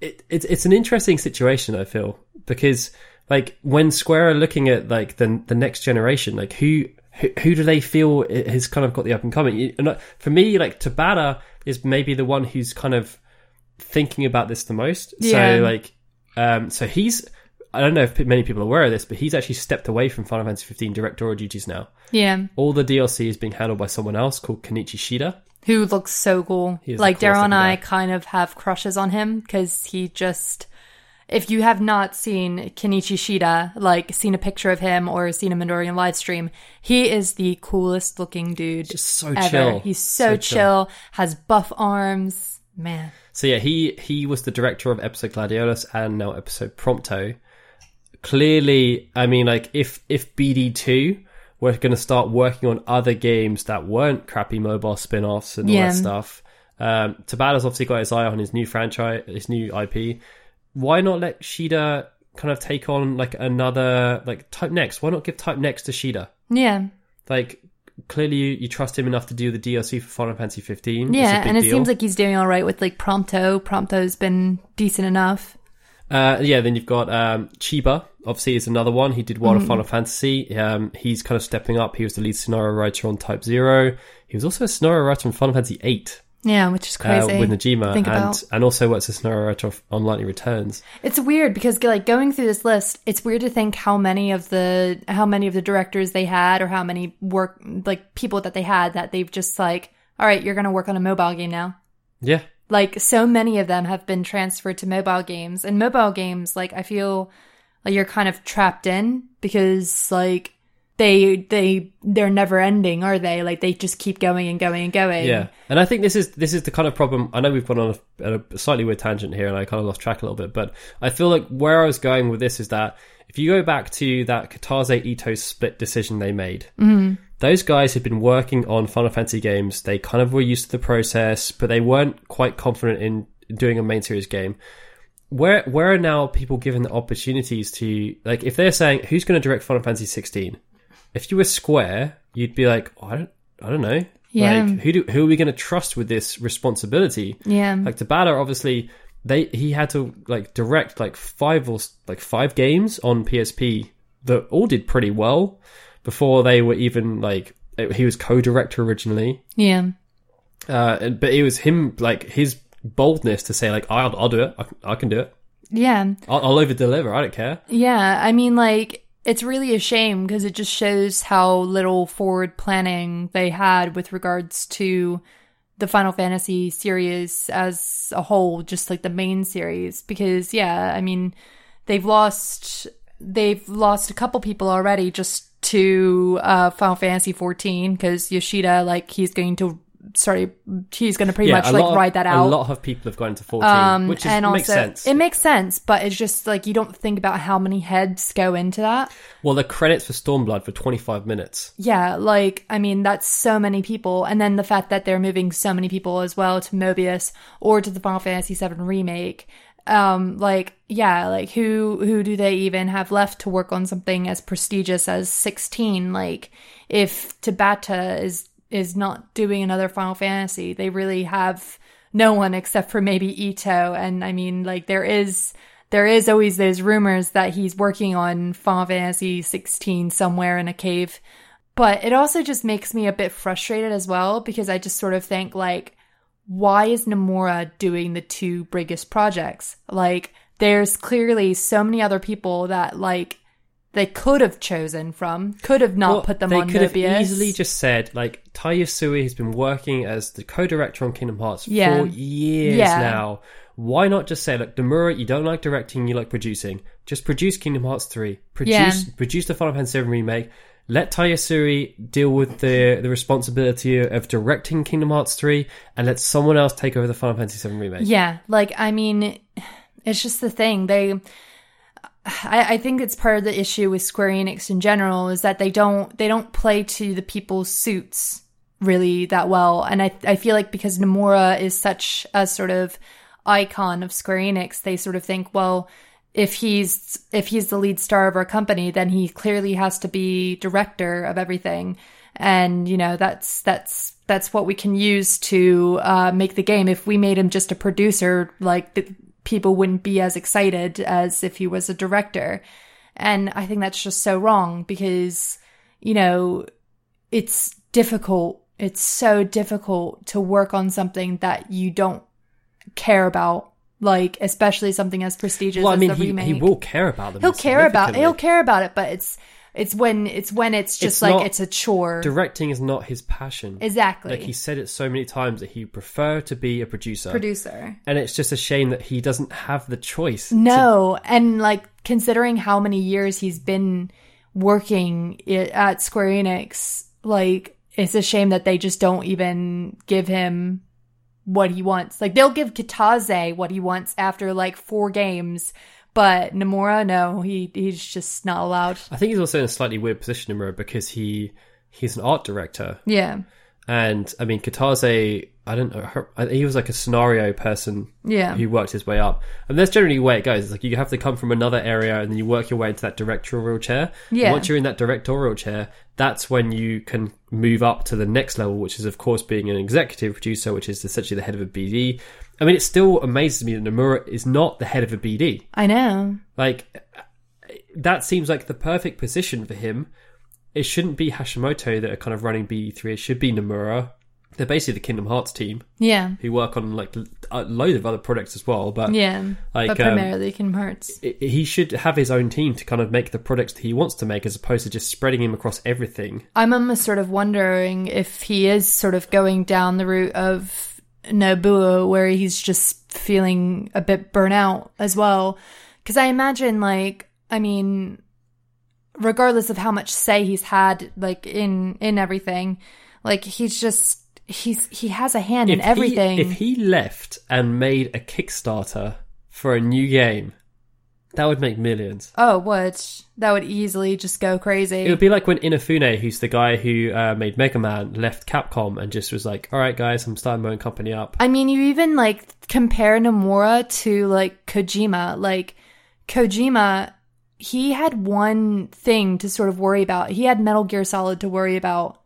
it, it's it's an interesting situation. I feel because like when Square are looking at like the the next generation, like who who, who do they feel has kind of got the up and coming? And, For me, like Tabata is maybe the one who's kind of thinking about this the most. Yeah. So like, um, so he's. I don't know if many people are aware of this, but he's actually stepped away from Final Fantasy 15 directorial duties now. Yeah. All the DLC is being handled by someone else called Kenichi Shida. Who looks so cool. Like Daryl and I kind of have crushes on him because he just if you have not seen Kenichi Shida, like seen a picture of him or seen a live stream, he is the coolest looking dude. Just so ever. chill. He's so, So chill. chill. has buff arms. Man. So yeah, he he was the director of episode Gladiolus and now episode Prompto. Clearly, I mean, like if if BD two were going to start working on other games that weren't crappy mobile spin-offs and all Yeah. that stuff, um, Tabata's obviously got his eye on his new franchise, his new IP. Why not let Shida kind of take on like another like Type Next? Why not give Type Next to Shida? Yeah. Like clearly you, you trust him enough to do the DLC for Final Fantasy 15. Yeah, and it deal. seems like he's doing all right with like Prompto. Prompto's been decent enough. Uh, yeah, then you've got um, Chiba, obviously is another one. He did one on Final Fantasy. Um, he's kind of stepping up. He was the lead scenario writer on Type Zero. He was also a scenario writer on Final Fantasy Eight Yeah, which is uh, crazy. with Nojima, Think and about. and also works a scenario writer of- on Lightning Returns. It's weird because like going through this list, it's weird to think how many of the how many of the directors they had or how many work like people that they had that they've just like, all right, you're gonna work on a mobile game now. Yeah, Like so many of them have been transferred to mobile games, and mobile games, like I feel like you're kind of trapped in because like they they they're never ending, are they? Like they just keep going and going and going. Yeah, and I think this is this is the kind of problem. I know we've gone on a, a slightly weird tangent here, and I kind of lost track a little bit. But I feel like where I was going with this is that if you go back to that Kitase Ito split decision they made, mm-hmm. those guys had been working on Final Fantasy games. They kind of were used to the process, but they weren't quite confident in doing a main series game. Where where are now people given the opportunities to like if they're saying who's going to direct Final Fantasy 16? If you were Square, you'd be like, oh, I don't I don't know. Yeah. Like who do who are we going to trust with this responsibility? Yeah. Like Tabata, obviously, they he had to like direct like five or like five games on PSP that all did pretty well before they were even like he was co-director originally. Yeah. Uh, and, but it was him like his boldness to say like I'll I'll do it. I, can- I can do it. Yeah. I'll, I'll over deliver. I don't care. Yeah, I mean, like, it's really a shame because it just shows how little forward planning they had with regards to the Final Fantasy series as a whole, just like the main series. Because, yeah, I mean, they've lost they've lost a couple people already just to uh, Final Fantasy 14 because Yoshida, like, he's going to start. He's going to pretty much like of- ride that out. A lot of people have gone to fourteen, Um, which is, and makes sense. It makes sense, but it's just like you don't think about how many heads go into that. well, the credits for Stormblood for twenty five minutes. Yeah, like I mean that's so many people, and then the fact that they're moving so many people as well to Mobius or to the Final Fantasy VII remake. Um, like yeah, like who who do they even have left to work on something as prestigious as sixteen? Like if Tabata is is not doing another Final Fantasy, they really have no one except for maybe Ito. And I mean, like there is there is always those rumors that he's working on Final Fantasy 16 somewhere in a cave. But it also just makes me a bit frustrated as well because I just sort of think like, why is Nomura doing the two biggest projects? Like, there's clearly so many other people that like they could have chosen from, could have not Well, put them they on could Mobius. have easily just said like Tai Yasue has been working as the co-director on Kingdom Hearts Yeah. for years Yeah. now. Why not just say, look, Nomura, you don't like directing, you like producing. Just produce Kingdom Hearts three. Produce Yeah. produce the Final Fantasy VII remake. Let Tai Yasue deal with the the responsibility of directing Kingdom Hearts three, and let someone else take over the Final Fantasy VII remake. Yeah, like I mean, it's just the thing. They, I, I think it's part of the issue with Square Enix in general is that they don't they don't play to the people's suits really that well, and I I feel like because Nomura is such a sort of icon of Square Enix, they sort of think well. If he's if he's the lead star of our company, then he clearly has to be director of everything and you know that's that's that's what we can use to uh, make the game. If we made him just a producer, like people wouldn't be as excited as if he was a director. And I think that's just so wrong because you know it's difficult. It's so difficult to work on something that you don't care about, like especially something as prestigious Well, I mean, he, he will care about them. He'll care about significantly. he'll care about it, but it's it's when it's when it's just It's like not it's a chore. Directing is not his passion. exactly. Like he said it so many times that he prefer to be a producer. producer. and it's just a shame that he doesn't have the choice. No, and like considering how many years he's been working i- at Square Enix, like it's a shame that they just don't even give him what he wants. Like they'll give Kitase what he wants after like four games, but Nomura, no, he he's just not allowed. I think he's also in a slightly weird position in Miro because he he's an art director, Yeah, and I mean Kitase. I don't know. Her, he was like a scenario person yeah, who worked his way up, and that's generally the way it goes. It's like you have to come from another area, and then you work your way into that directorial chair. And Yeah. Once you're in that directorial chair, that's when you can move up to the next level, which is of course being an executive producer, which is essentially the head of a BD. I mean, it still amazes me that Nomura is not the head of a BD. I know. Like that seems like the perfect position for him. It shouldn't be Hashimoto that are kind of running BD3. It should be Nomura. They're basically the Kingdom Hearts team Yeah. who work on like a load of other products as well. But Yeah. Like, but um, primarily Kingdom Hearts. he should have his own team to kind of make the products that he wants to make, as opposed to just spreading him across everything. I'm almost sort of wondering if he is sort of going down the route of Nobuo, where he's just feeling a bit burnout as well. Because I imagine, like, I mean, regardless of how much say he's had, like in in everything, like he's just he's he has a hand in everything. He, if he left and made a Kickstarter for a new game, that would make millions. oh, what? That would easily just go crazy. It would be like when Inafune, who's the guy who uh, made Mega Man, left Capcom and just was like, "All right, guys, I'm starting my own company up." I mean, you even like compare Nomura to like Kojima. Like Kojima, he had one thing to sort of worry about. He had Metal Gear Solid to worry about.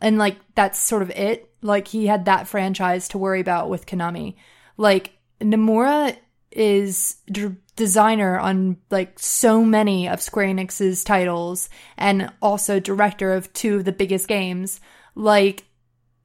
And like that's sort of it. Like he had that franchise to worry about with Konami. Like Nomura is d- designer on like so many of Square Enix's titles and also director of two of the biggest games. Like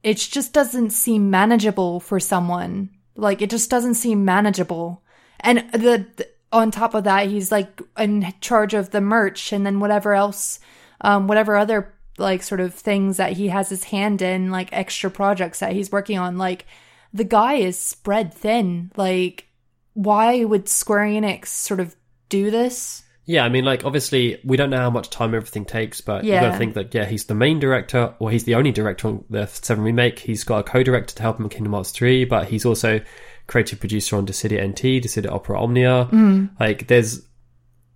it just doesn't seem manageable for someone. Like it just doesn't seem manageable. And the, the on top of that, he's like in charge of the merch and then whatever else, um, whatever other like sort of things that he has his hand in, like extra projects that he's working on. Like the guy is spread thin. Like why would Square Enix sort of do this? Yeah, I mean, like obviously we don't know how much time everything takes, but you Yeah. got to think that yeah, he's the main director, or he's the only director on the Seven remake. He's got a co-director to help him in Kingdom Hearts three, but he's also creative producer on Dissidia NT, Dissidia Opera Omnia. Mm. Like, there's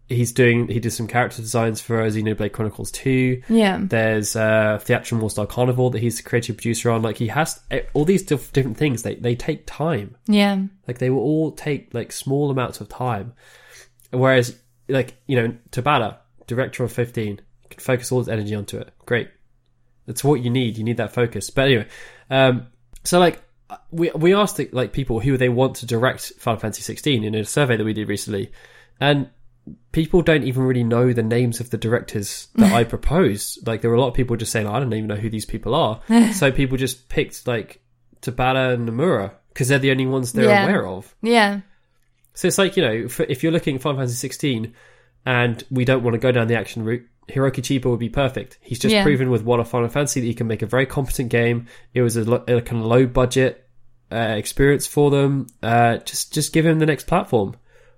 he's doing he did some character designs for Xenoblade Chronicles two. Yeah. There's uh, Theatrhythm All Star Carnival that he's the creative producer on. Like, he has eh, all these diff- different things. They they take time. Yeah. Like they will all take like small amounts of time. Whereas like, you know, Tabata, director of 15, can focus all his energy onto it. Great. That's what you need. You need that focus. But anyway, um, so like we we asked like people who they want to direct Final Fantasy 16 in a survey that we did recently, and people don't even really know the names of the directors that I proposed. Like there were a lot of people just saying, I don't even know who these people are. so people just picked like Tabata and Nomura because they're the only ones they're Yeah. aware of. Yeah. So it's like you know, for, if you're looking at Final Fantasy 16 and we don't want to go down the action route, Hiroki Chiba would be perfect. He's just Yeah. proven with World of Final Fantasy that he can make a very competent game. It was a, lo- a kind of low budget uh, experience for them. Uh, just just give him the next platform.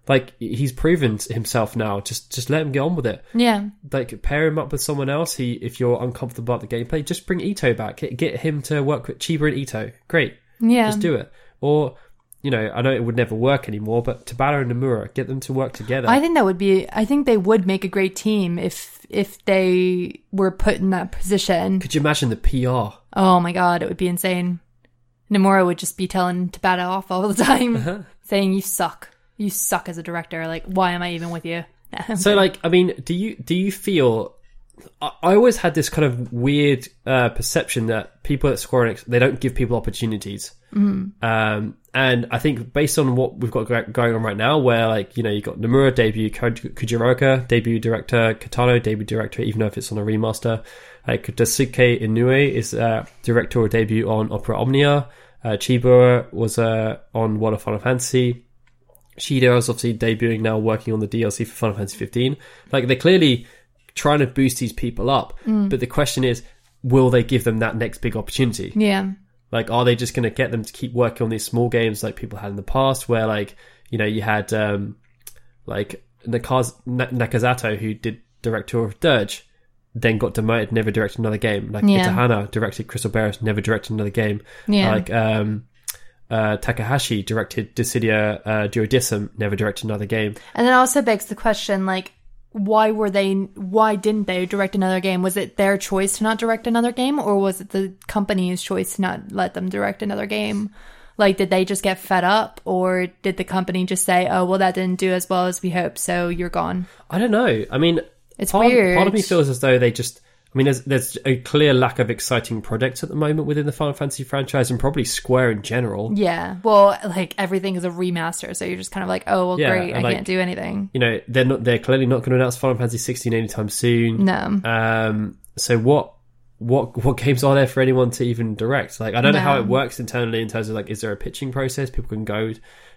Like he's proven himself now. Just just let him get on with it. Yeah. Like pair him up with someone else. He if you're uncomfortable about the gameplay, just bring Ito back. Get, him to work with Chiba and Ito. Great Yeah. just do it. Or, you know, I know it would never work anymore, but Tabata and Nomura, get them to work together. I think that would be. I think they would make a great team if if they were put in that position. Could you imagine the PR? Oh my god, it would be insane. Nomura would just be telling Tabata off all the time, uh-huh. saying, "You suck. You suck as a director. Like, why am I even with you?" So, like, I mean, do you do you feel? I, I always had this kind of weird uh, perception that people at Square Enix they don't give people opportunities. Um, and I think based on what we've got going on right now, where like you know you've got Nomura debut, Kujiraoka debut director, Katano debut director, even though if it's on a remaster, like Daisuke Inoue is uh, directorial debut on Opera Omnia. Uh, Chiba was uh, on World of Final Fantasy. Shida is obviously debuting now, working on the DLC for Final Fantasy 15. Like they're clearly trying to boost these people up, but the question is, will they give them that next big opportunity? yeah, Like, are they just going to get them to keep working on these small games like people had in the past, where like you know you had um like Nakaz- Na- Nakazato who did director of Dirge, then got demoted, never directed another game. Like Yeah. Itahana directed Crystal Bearers, never directed another game. yeah, Like um. Uh, Takahashi directed Dissidia uh, Duodecim, never directed another game. and then also begs the question, like, why were they? Why didn't they direct another game? Was it their choice to not direct another game, or was it the company's choice to not let them direct another game? Like, did they just get fed up, or did the company just say, "Oh, well, that didn't do as well as we hoped, so you're gone"? I don't know. I mean, It's part, weird. part of me feels as though they just I mean, there's there's a clear lack of exciting projects at the moment within the Final Fantasy franchise, and probably Square in general. Yeah. Well, like everything is a remaster, so you're just kind of like, oh, well, Yeah, great, I like- can't do anything. You know, they're not they're clearly not going to announce Final Fantasy 16 anytime soon. No. Um, so what what what games are there for anyone to even direct? Like, I don't know how it works internally in terms of like, is there a pitching process? People can go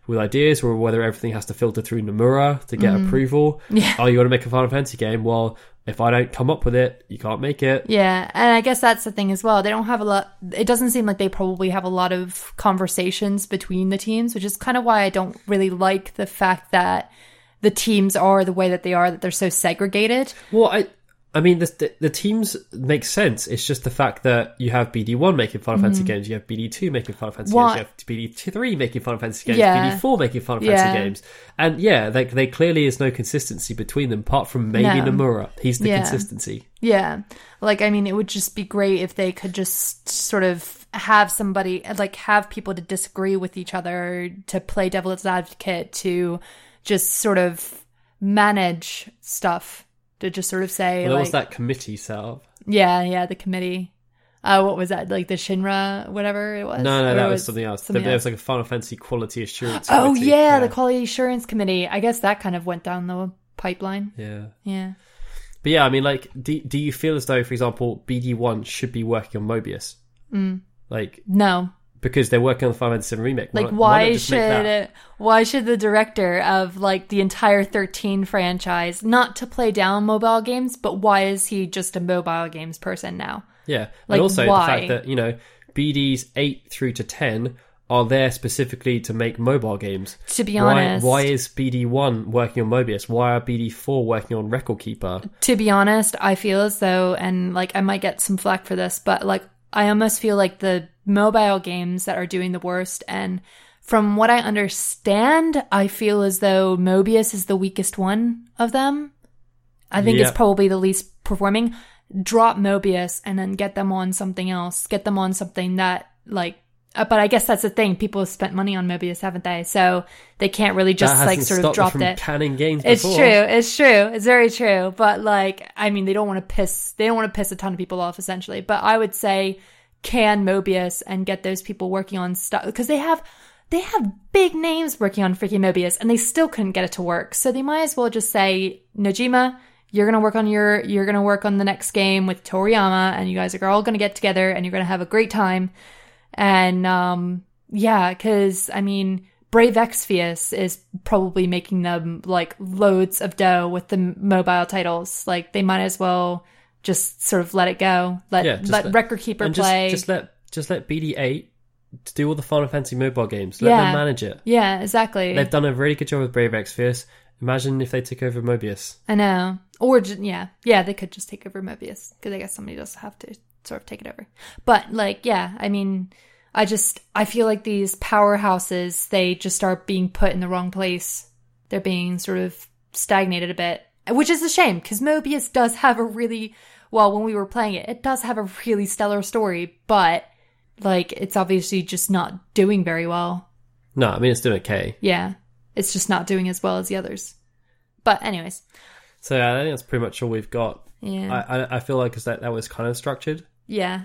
with ideas, or whether everything has to filter through Nomura to get approval. Mm-hmm. Yeah. Oh, you want to make a Final Fantasy game? Well, if I don't come up with it, you can't make it. Yeah, and I guess that's the thing as well. They don't have a lot. It doesn't seem like they probably have a lot of conversations between the teams, which is kind of why I don't really like the fact that the teams are the way that they are. That they're so segregated. Well, I. I mean, the, the the teams make sense. It's just the fact that you have BD one making Final Fantasy mm-hmm. games, you have BD two making Final Fantasy Why- games, you have BD three making Final Fantasy games, Yeah. BD four making Final Yeah. Fantasy games, and yeah, they, they clearly is no consistency between them, apart from maybe No. Nomura. He's the Yeah. consistency. Yeah, like I mean, it would just be great if they could just sort of have somebody like have people to disagree with each other to play devil's advocate to just sort of manage stuff to just sort of say Well, there like was that committee set up. Yeah, yeah, the committee. Uh, what was that? Like the Shinra, whatever it was. No, no, Or that it was something else. something there was like a Final Fantasy quality assurance. Oh committee. yeah, the quality assurance committee. I guess that kind of went down the pipeline. yeah. Yeah. But yeah, I mean, like, do do you feel as though, for example, BD one should be working on Mobius? Mm. Like, No. Because they're working on the Final Fantasy VII remake. Like why, not just make that? should why should the director of like the entire 13 franchise not to play down mobile games, but why is he just a mobile games person now? Yeah, Like, and also why? the fact that you know BD's eight through to ten are there specifically to make mobile games. To be Why, honest, why is BD one working on Mobius? Why are BD four working on Record Keeper? to be honest, I feel as though, and like I might get some flack for this, but like I almost feel like the mobile games that are doing the worst. And from what I understand, I feel as though Mobius is the weakest one of them. I think it's probably the least performing. Drop Mobius and then get them on something else. Get them on something that like. Uh, but I guess that's the thing. People have spent money on Mobius, haven't they? So they can't really just like sort of drop it. canning games. It's before. true. It's true. It's very true. But like, I mean, they don't want to piss. They don't want to piss a ton of people off, essentially. But I would say, can Mobius and get those people working on stuff because they have they have big names working on freaking Mobius, and they still couldn't get it to work. So they might as well just say, Nojima, you're gonna work on your you're gonna work on the next game with Toriyama, and you guys are all gonna get together, and you're gonna have a great time. And um, yeah, because I mean, Brave Exvius is probably making them like loads of dough with the mobile titles. Like they might as well just sort of let it go. Let Yeah, let, let- Record Keeper And play. just let just let BD eight do all the Final Fantasy mobile games. Let Yeah. them manage it. yeah, exactly. They've done a really good job with Brave Exvius. Imagine if they took over Mobius. I know. Or yeah, yeah, they could just take over Mobius because I guess somebody does have to sort of take it over. But like, yeah, I mean, I just I feel like these powerhouses they just are being put in the wrong place. They're being sort of stagnated a bit, which is a shame because Mobius does have a really well. When we were playing it, it does have a really stellar story, but like it's obviously just not doing very well. No, I mean it's doing okay. Yeah, it's just not doing as well as the others. But anyways, So yeah, I think that's pretty much all we've got. yeah, I, I I feel like 'cause that that was kind of structured, yeah.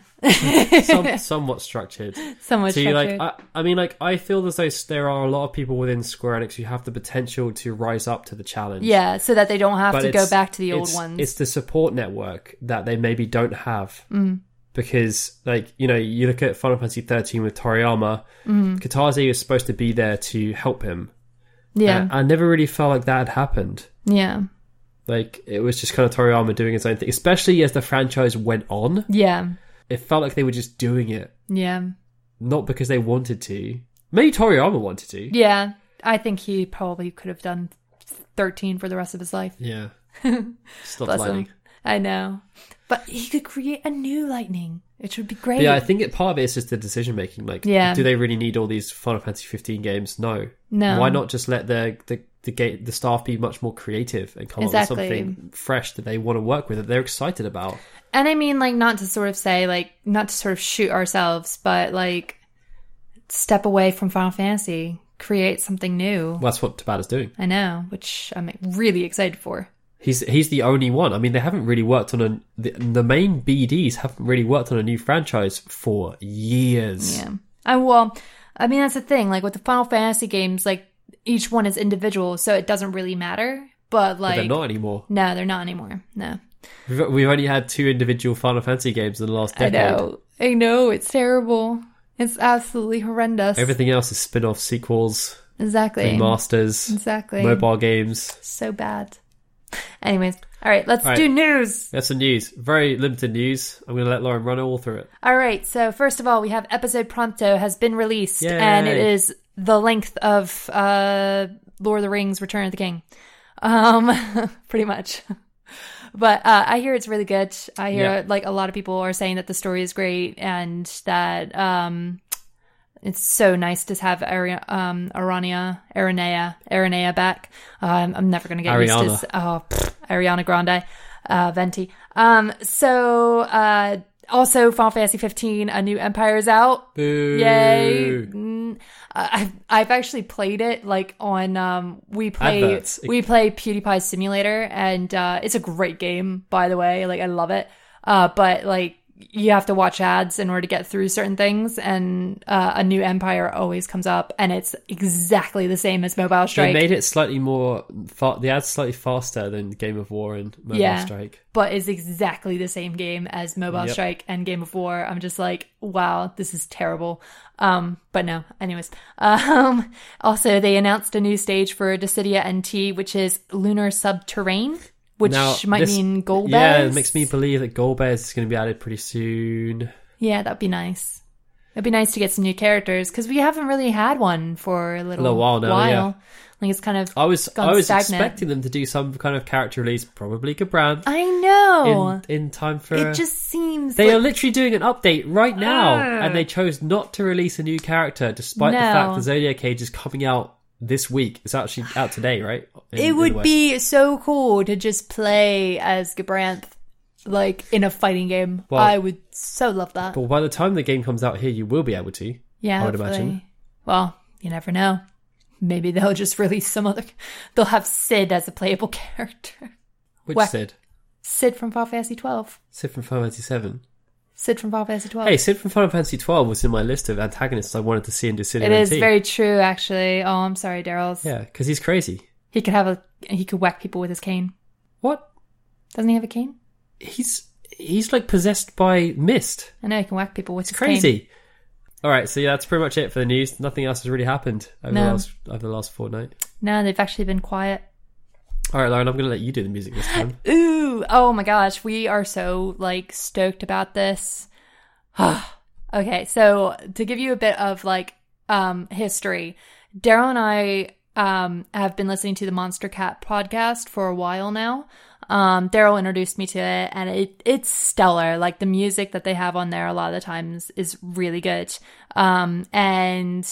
Some, somewhat structured. Somewhat So you like. I, I mean, like I feel as though there are a lot of people within Square Enix who have the potential to rise up to the challenge. yeah, so that they don't have But to go back to the old ones. It's the support network that they maybe don't have. Mm. Because, like, you know, you look at Final Fantasy 13 with Toriyama, Mm. Kitase is supposed to be there to help him. yeah, I never really felt like that had happened. yeah, Like, it was just kind of Toriyama doing his own thing, especially as the franchise went on. yeah, It felt like they were just doing it, yeah, not because they wanted to. Maybe Toriyama wanted to. yeah. I think he probably could have done thirteen for the rest of his life. Yeah. Stop Bless lightning. I know, but he could create a new lightning, It would be great. But yeah, I think it, part of it is just the decision making. Like, Yeah. do they really need all these Final Fantasy 15 games? No. No. Why not just let the the the, ga- the staff be much more creative and come Exactly. up with something fresh that they want to work with that they're excited about? And I mean, like, not to sort of say, like, not to sort of shoot ourselves, but like, step away from Final Fantasy, create something new. Well, that's what Tabata's doing. I know, which I'm really excited for. He's he's the only one. I mean, they haven't really worked on a the, the main BDs haven't really worked on a new franchise for years. Yeah. I well, I mean that's the thing. Like with the Final Fantasy games, like each one is individual, so it doesn't really matter. But But like, they're not anymore. no, they're not anymore. No, We've, we've only had two individual Final Fantasy games in the last decade. I know, I know, it's terrible. It's absolutely horrendous. Everything else is spin-off sequels, exactly, remasters, exactly. mobile games. So bad. Anyways, all right, let's All right. do news. That's some news. Very limited news. I'm going to let Lauren run all through it. All right, so first of all, we have episode Prompto has been released, Yay. and it is the length of uh, Lord of the Rings: Return of the King, um, pretty much. But uh, I hear it's really good. I hear Yeah. like a lot of people are saying that the story is great and that um, it's so nice to have Ari- um, Arania, Aranea, Aranea back. Um, I'm never going to get used to Ariana. this. Oh, pfft, Ariana Grande, uh, Venti. Um, so uh, also Final Fantasy 15, a new Empire is out. Boo. Yay! Mm, I've I've actually played it like on um we play Adverts. we play PewDiePie Simulator and uh it's a great game by the way like I love it uh but like you have to watch ads in order to get through certain things and uh, a new Empire always comes up and it's exactly the same as Mobile Strike. They made it slightly more. Fa- the ads slightly faster than Game of War and Mobile Yeah. Strike. but is exactly the same game as Mobile Yep. Strike and Game of War. I'm just like, wow, this is terrible. Um, but no, anyways. Um, also they announced a new stage for Dissidia NT, which is Lunar Subterrane, which Now, might this- mean Golbez. Yeah, it makes me believe that Golbez is going to be added pretty soon. Yeah, that'd be nice. It'd be nice to get some new characters because we haven't really had one for a little, little while now, yeah. Like it's kind of. I was I was stagnant. expecting them to do some kind of character release, probably Gabran, I know. in in time for. it just seems. They like, are literally doing an update right now, Ah. and they chose not to release a new character, despite the fact the Zodiac Age is coming out this week. It's actually out today, right? In- it would be so cool to just play as Gabranth, like in a fighting game. Well- I would so love that. But by the time the game comes out here, you will be able to. yeah, I would hopefully. imagine. Well, you never know. Maybe they'll just release some other. They'll have Cid as a playable character. Which. Cid? Cid from Final Fantasy twelve. Cid from Final Fantasy Seven. Cid from Final Fantasy twelve. Hey, Cid from Final Fantasy twelve was in my list of antagonists I wanted to see in Dissidia it is NT. very true, actually. Oh, I'm sorry, Daryl's. Yeah, because he's crazy. He could have a. He could whack people with his cane. What? Doesn't he have a cane? He's he's like possessed by mist. I know he can whack people with his cane. Crazy. All right, so yeah, that's pretty much it for the news. Nothing else has really happened over the last over the last fortnight. No, they've actually been quiet. All right, Lauren, I'm going to let you do the music this time. Oh my gosh, we are so like stoked about this. okay, so to give you a bit of like um history, Daryl and I um have been listening to the Monstercat podcast for a while now. Um Daryl introduced me to it and it it's stellar. Like the music that they have on there a lot of the times is really good. Um and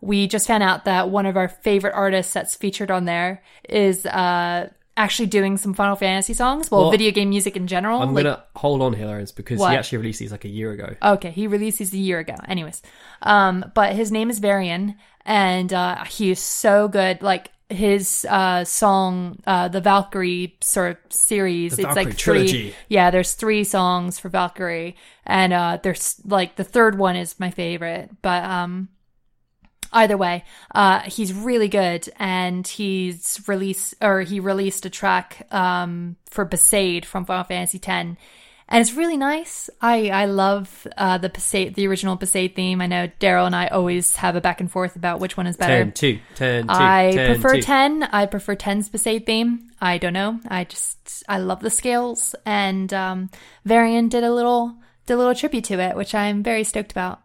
we just found out that one of our favorite artists that's featured on there is uh actually doing some Final Fantasy songs, well, Well, video game music in general. I'm like, to hold on here, Lawrence, because What? he actually released these like a year ago. Okay, he released these a year ago. Anyways, um, but his name is Varien, and uh, he is so good. Like his uh song, uh, the Valkyrie sort of series. The it's Valkyrie like three. trilogy. Yeah, there's three songs for Valkyrie, and uh, there's like the third one is my favorite, but um. Either way, uh, he's really good, and he's released or he released a track um, for Besaid from Final Fantasy X, and it's really nice. I I love uh, the Besaid, the original Besaid theme. I know Daryl and I always have a back and forth about which one is better. 10, 2, 10, 2, I 10, prefer 2. 10. I prefer 10's Besaid theme. I don't know. I just, I love the scales. And um, Varien did a little, did a little tribute to it, which I'm very stoked about.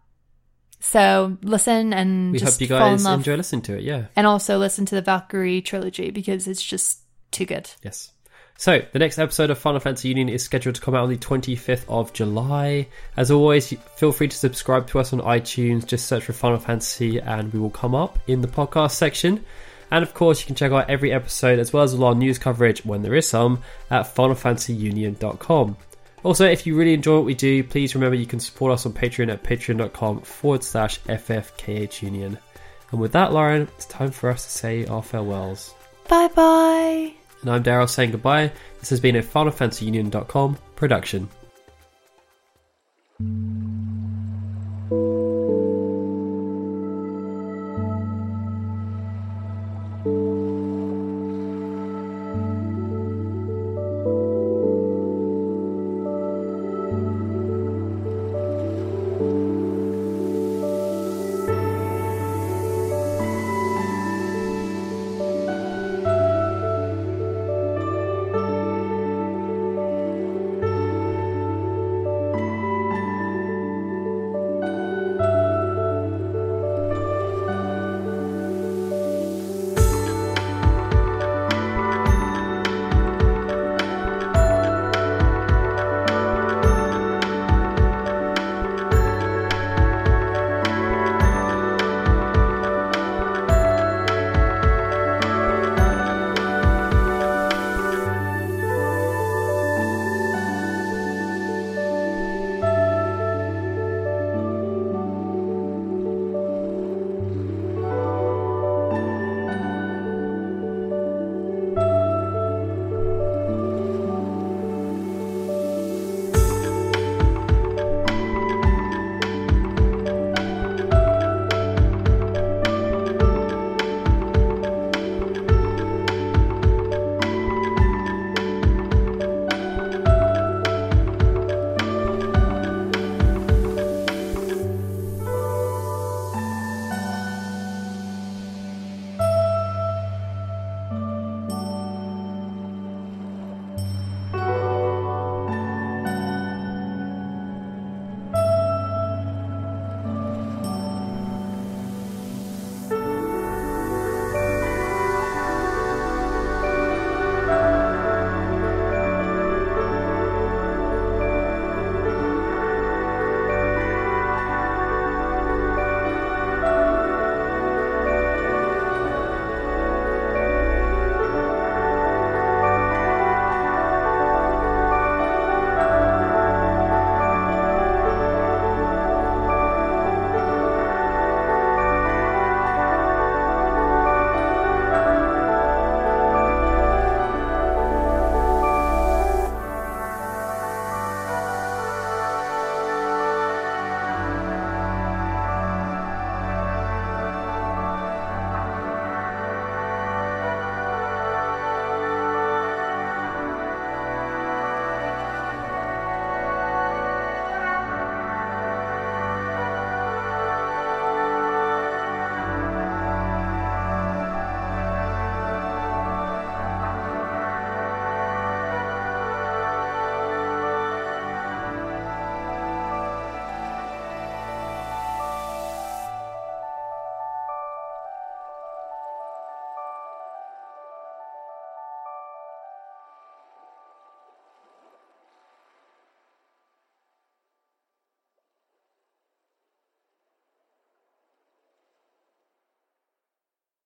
So listen and We just hope you guys enjoy listening to it, yeah. And also listen to the Valkyrie trilogy because it's just too good. Yes. So, the next episode of Final Fantasy Union is scheduled to come out on the 25th of July. As always, feel free to subscribe to us on iTunes. Just search for Final Fantasy and we will come up in the podcast section. And of course, you can check out every episode as well as all our news coverage, when there is some, at finalfantasyunion.com. Also, if you really enjoy what we do, please remember you can support us on Patreon at patreon.com forward slash ffkhunion. And with that, Lauren, it's time for us to say our farewells. Bye bye. And I'm Daryl saying goodbye. This has been a FinalFantasyUnion.com production.